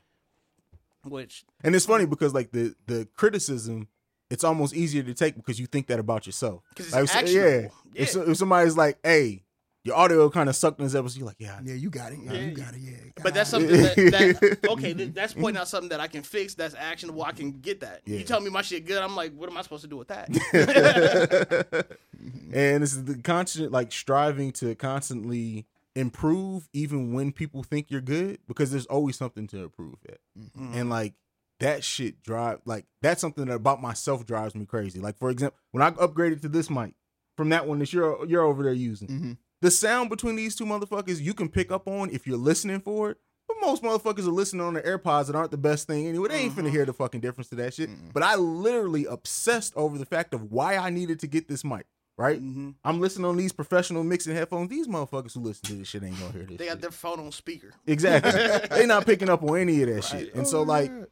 E: Which
A: And it's funny because like the the criticism, it's almost easier to take because you think that about yourself.
E: because it's
A: Like,
E: actionable.
A: yeah.
E: Yeah.
A: If, if somebody's like, "Hey, your audio kind of sucked in this episode," you're like, "Yeah,
D: yeah, you got it. Yeah,
E: Yeah.
D: you got it. Yeah.
E: But that's
D: got it.
E: something that, that okay, th- that's pointing out something that I can fix. That's actionable. I can get that.
A: Yeah.
E: You tell me my shit good. I'm like, what am I supposed to do with that?
A: and this is the constant like striving to constantly improve even when people think you're good because there's always something to improve at
E: Mm-hmm.
A: and like that shit drive like that's something that about myself drives me crazy like for example when i upgraded to this mic from that one that you're you're over there using
D: Mhm.
A: The sound between these two motherfuckers you can pick up on if you're listening for it but most motherfuckers are listening on their AirPods that aren't the best thing anyway. They ain't finna hear the fucking difference to that shit. But I literally obsessed over the fact of why I needed to get this mic, right?
E: hmm
A: I'm listening on these professional mixing headphones. These motherfuckers who listen to this shit ain't gonna hear this.
E: They got
A: shit.
E: their phone on speaker.
A: exactly. they not picking up on any of that shit. And so
D: Oh,
A: like
D: yeah.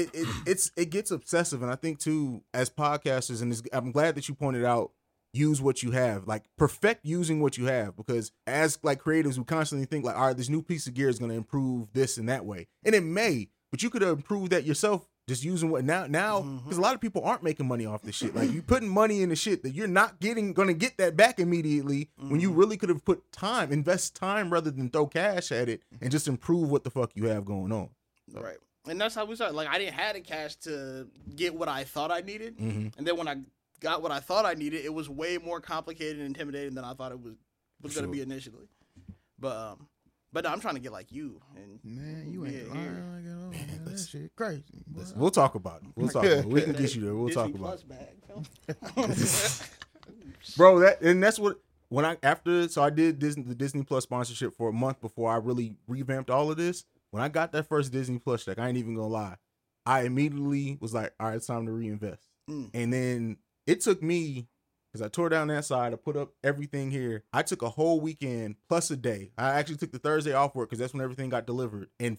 A: it, it it's it gets obsessive. And I think too, as podcasters, and it's, I'm glad that you pointed out, use what you have. Like perfect using what you have. Because as like creatives, we constantly think like, all right, this new piece of gear is gonna improve this and that way. And it may, but you could have improved that yourself just using what now now because a lot of people aren't making money off this shit. Like you putting money in the shit that you're not getting gonna get that back immediately when you really could have put time, invest time rather than throw cash at it and just improve what the fuck you have going on.
E: Right. And that's how we started. Like I didn't have the cash to get what I thought I needed.
A: Mhm.
E: And then when I got what I thought I needed, it was way more complicated and intimidating than I thought it was was
A: For
E: gonna be initially. But um but no, I'm trying to get like you and
D: Man, you ain't
E: Yeah,
D: lying like at all, man. That shit crazy.
A: Listen, we'll talk about it. We'll talk about it. We can get you there. We'll
E: Disney
A: talk about
E: Plus
A: it.
E: bag.
A: Bro, that and that's what when I after so I did Disney the Disney Plus sponsorship for a month before I really revamped all of this. When I got that first Disney Plus check, I ain't even gonna lie. I immediately was like, all right, it's time to reinvest.
E: Mm.
A: And then it took me because I tore down that side, I put up everything here. I took a whole weekend plus a day. I actually took the Thursday off work because that's when everything got delivered and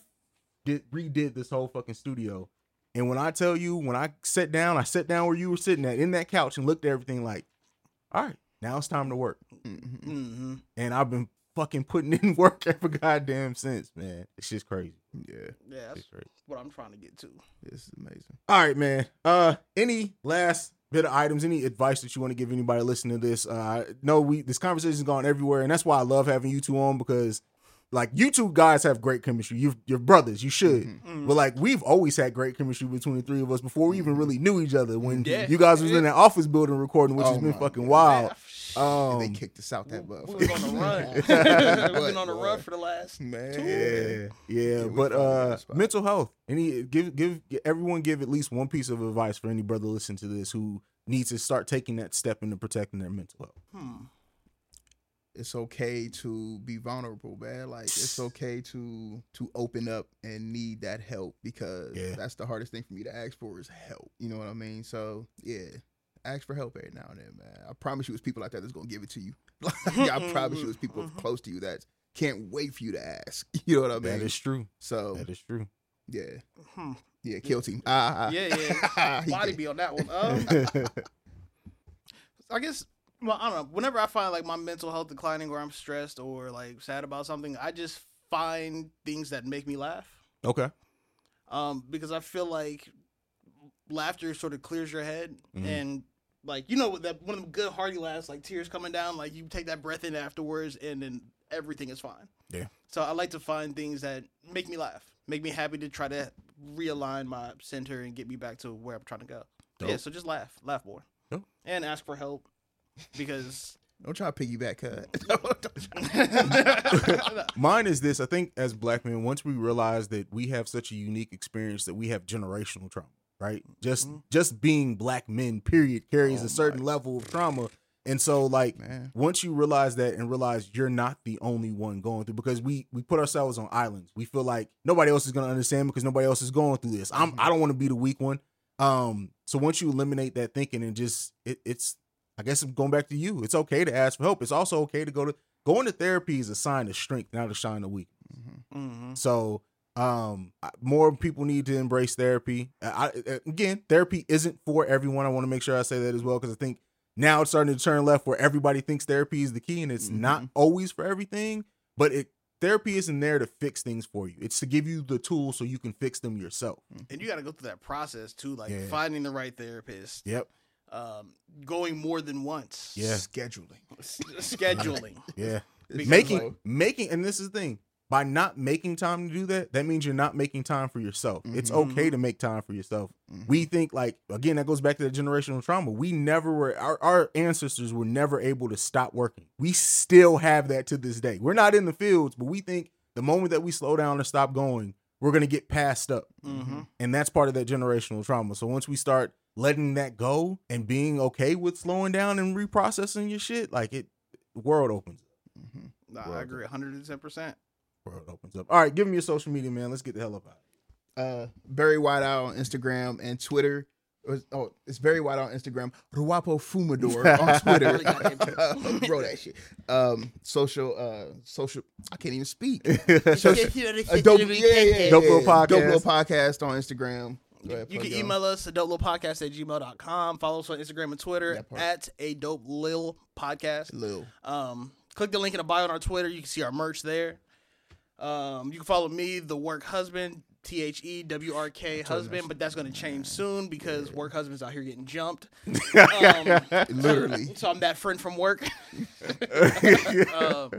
A: did redid this whole fucking studio. And when I tell you, when I sat down, I sat down where you were sitting at in that couch and looked at everything like, all right, now it's time to work.
D: Mhm.
E: hmm
A: And I've been fucking putting in work ever goddamn since, man. It's just crazy.
D: Yeah,
E: Yeah, that's
A: crazy.
E: what I'm trying to get to.
D: this is amazing.
A: All right, man. Uh, any last bit of items, any advice that you want to give anybody listening to this? Uh, no, we this conversation's gone everywhere, and that's why I love having you two on because, like, you two guys have great chemistry. You, you're brothers. You should.
E: Mm-hmm.
A: But like, we've always had great chemistry between the three of us before we even really knew each other. When
E: Yeah.
A: you guys was in that office building recording, which
D: Oh
A: has been fucking
D: God.
A: wild.
D: And
A: Um,
D: they kicked us out that
E: We
D: motherfucker.
E: was on the run. We've been on the run for the last.
D: Man,
A: Yeah, yeah,
D: we
A: but uh, mental health. Any give give everyone give at least one piece of advice for any brother listening to this who needs to start taking that step into protecting their mental health.
E: Hmm.
D: it's okay to be vulnerable, man. Like it's okay to to open up and need that help because
A: Yeah.
D: that's the hardest thing for me to ask for is help. You know what I mean? So yeah, ask for help every now and then, man. I promise you, it's people like that that's gonna give it to you. Like, I promise you, it's people close to you that can't wait for you to ask. You know what I mean?
A: That is true.
D: so
A: That is true.
D: yeah,
E: Hmm.
D: yeah, kill team. Ah, ah.
E: Yeah, yeah. Body be on that one. Um, I guess. Well, I don't know. Whenever I find like my mental health declining, or I'm stressed, or like sad about something, I just find things that make me laugh.
A: okay.
E: Um, because I feel like laughter sort of clears your head,
A: Mhm.
E: and like you know that one of them good hearty laughs, like tears coming down, like you take that breath in afterwards, and then everything is fine.
A: Yeah.
E: So I like to find things that make me laugh, make me happy to try to realign my center and get me back to where I'm trying to go. Yeah, so just laugh, laugh more,
A: Dope.
E: and ask for help because
D: Don't try to piggyback, cut.
A: Mine is this. I think as black men, once we realize that we have such a unique experience that we have generational trauma, right? Just
D: Mm-hmm.
A: just being black men, period, carries
D: Oh
A: a certain level of trauma. And so like
D: Man.
A: once you realize that and realize you're not the only one going through because we we put ourselves on islands. We feel like nobody else is gonna understand because nobody else is going through this. I'm I don't want to be the weak one. Um so once you eliminate that thinking and just it, it's I guess I'm going back to you. It's okay to ask for help. It's also okay to go to going to therapy is a sign of strength, not a sign of weakness.
E: Mm-hmm.
A: So um more people need to embrace therapy. I, again, therapy isn't for everyone. I want to make sure I say that as well because I think now it's starting to turn left where everybody thinks therapy is the key and it's not always for everything, but it therapy isn't there to fix things for you. It's to give you the tools so you can fix them yourself.
E: And you got to go through that process too, like
A: Yeah.
E: finding the right therapist,
A: Yep.
E: um, going more than once,
A: Yeah.
D: Scheduling.
E: Scheduling.
A: Yeah.
D: It's
A: making
D: like-
A: making and this is the thing by not making time to do that that means you're not making time for yourself. It's
D: Mm-hmm.
A: okay to make time for yourself. We think like again that goes back to the generational trauma. We never were our, our ancestors were never able to stop working. We still have that to this day. We're not in the fields but we think the moment that we slow down and stop going we're going to get passed up.
E: Mm-hmm.
A: and that's part of that generational trauma. So once we start letting that go and being okay with slowing down and reprocessing your shit like it the world opens up.
E: Nah,
A: Well
E: I agree, hundred and ten percent.
A: World opens up. All right, give me your social media, man. Let's get the hell up out.
D: uh Barry Whiteowl on Instagram and Twitter. It was- Oh, it's Barry White out on Instagram. Ruapo Fumador on Twitter. Bro, that shit. Um, social, uh, social. I can't even speak.
A: Social-
D: Social, dope, yeah, yeah, yeah,
A: Dope
D: yeah,
A: Little
D: yeah. Dope
A: Podcast.
D: podcast on Instagram. Go ahead,
E: You can
D: y'all.
E: email us at dopelilpodcast at gmail.com. Follow us on Instagram and Twitter at a dope lil podcast.
D: Lil.
E: Um, click the link in the bio on our Twitter. You can see our merch there. Um, you can follow me, the work husband, T H E W R K husband, but that's going to change soon because work husband's out here getting jumped. Um,
D: Literally.
E: so I'm that friend from work. um,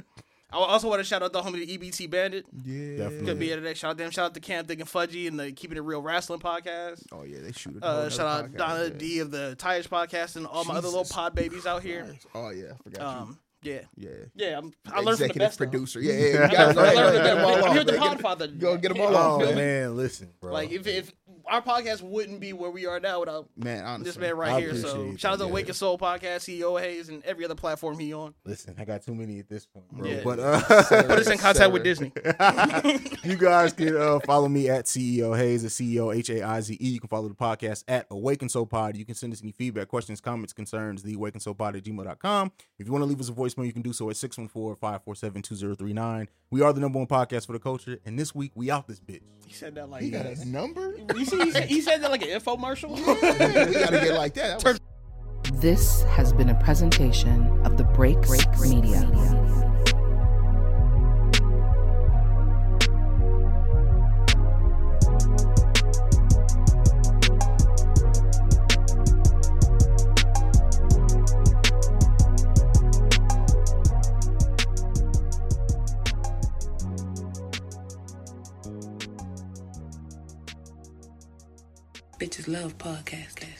E: I also want to shout out the homie the EBT Bandit.
D: Yeah.
A: Definitely.
E: Could be here today. Shout out them. Shout out to Cam Thick and Fudgy and the Keeping It Real Wrestling podcast.
D: Oh yeah, they shoot it.
E: Uh, shout out Donna D of the Tires podcast and all my other little pod babies out here.
D: Oh yeah, I forgot
E: Um,
D: you. Yeah.
E: yeah. Yeah. I'm, I learned from the
D: Executive
E: best. though.
D: producer. Yeah, yeah. You
E: I
D: gotta go ahead,
E: learned
D: go
E: from
D: ahead, get them
E: the
D: all
E: best.
D: off.
E: I'm here the
D: man.
E: Podfather.
D: Go get them all
A: Oh
D: man.
A: man, listen, bro.
E: Like if if our podcast wouldn't be where we are now without
D: Man, honestly.
E: this man right
A: I
E: here. So shout out to
A: yeah.
E: Awakened Soul podcast, CEO Haize, and every other platform he on.
A: listen, I got too many at this point, bro.
E: Yeah.
A: But uh,
E: Put us in contact with Disney.
A: you guys can uh, follow me at CEO Haize, at CEO H A I Z E. You can follow the podcast at Awakened Soul Pod. You can send us any feedback, questions, comments, concerns, the Awakened Soul Pod at gmail.com. If you want to leave us a voicemail, you can do so at 614 547 2039. We are the number one podcast for the culture, and this week we out this bitch.
E: He said that like
D: He got a number?
E: you see, he said, that like an infomercial.
D: Yeah, we gotta get like that. that was-
B: This has been a presentation of the Break Break Media.
F: Bitches love podcasts.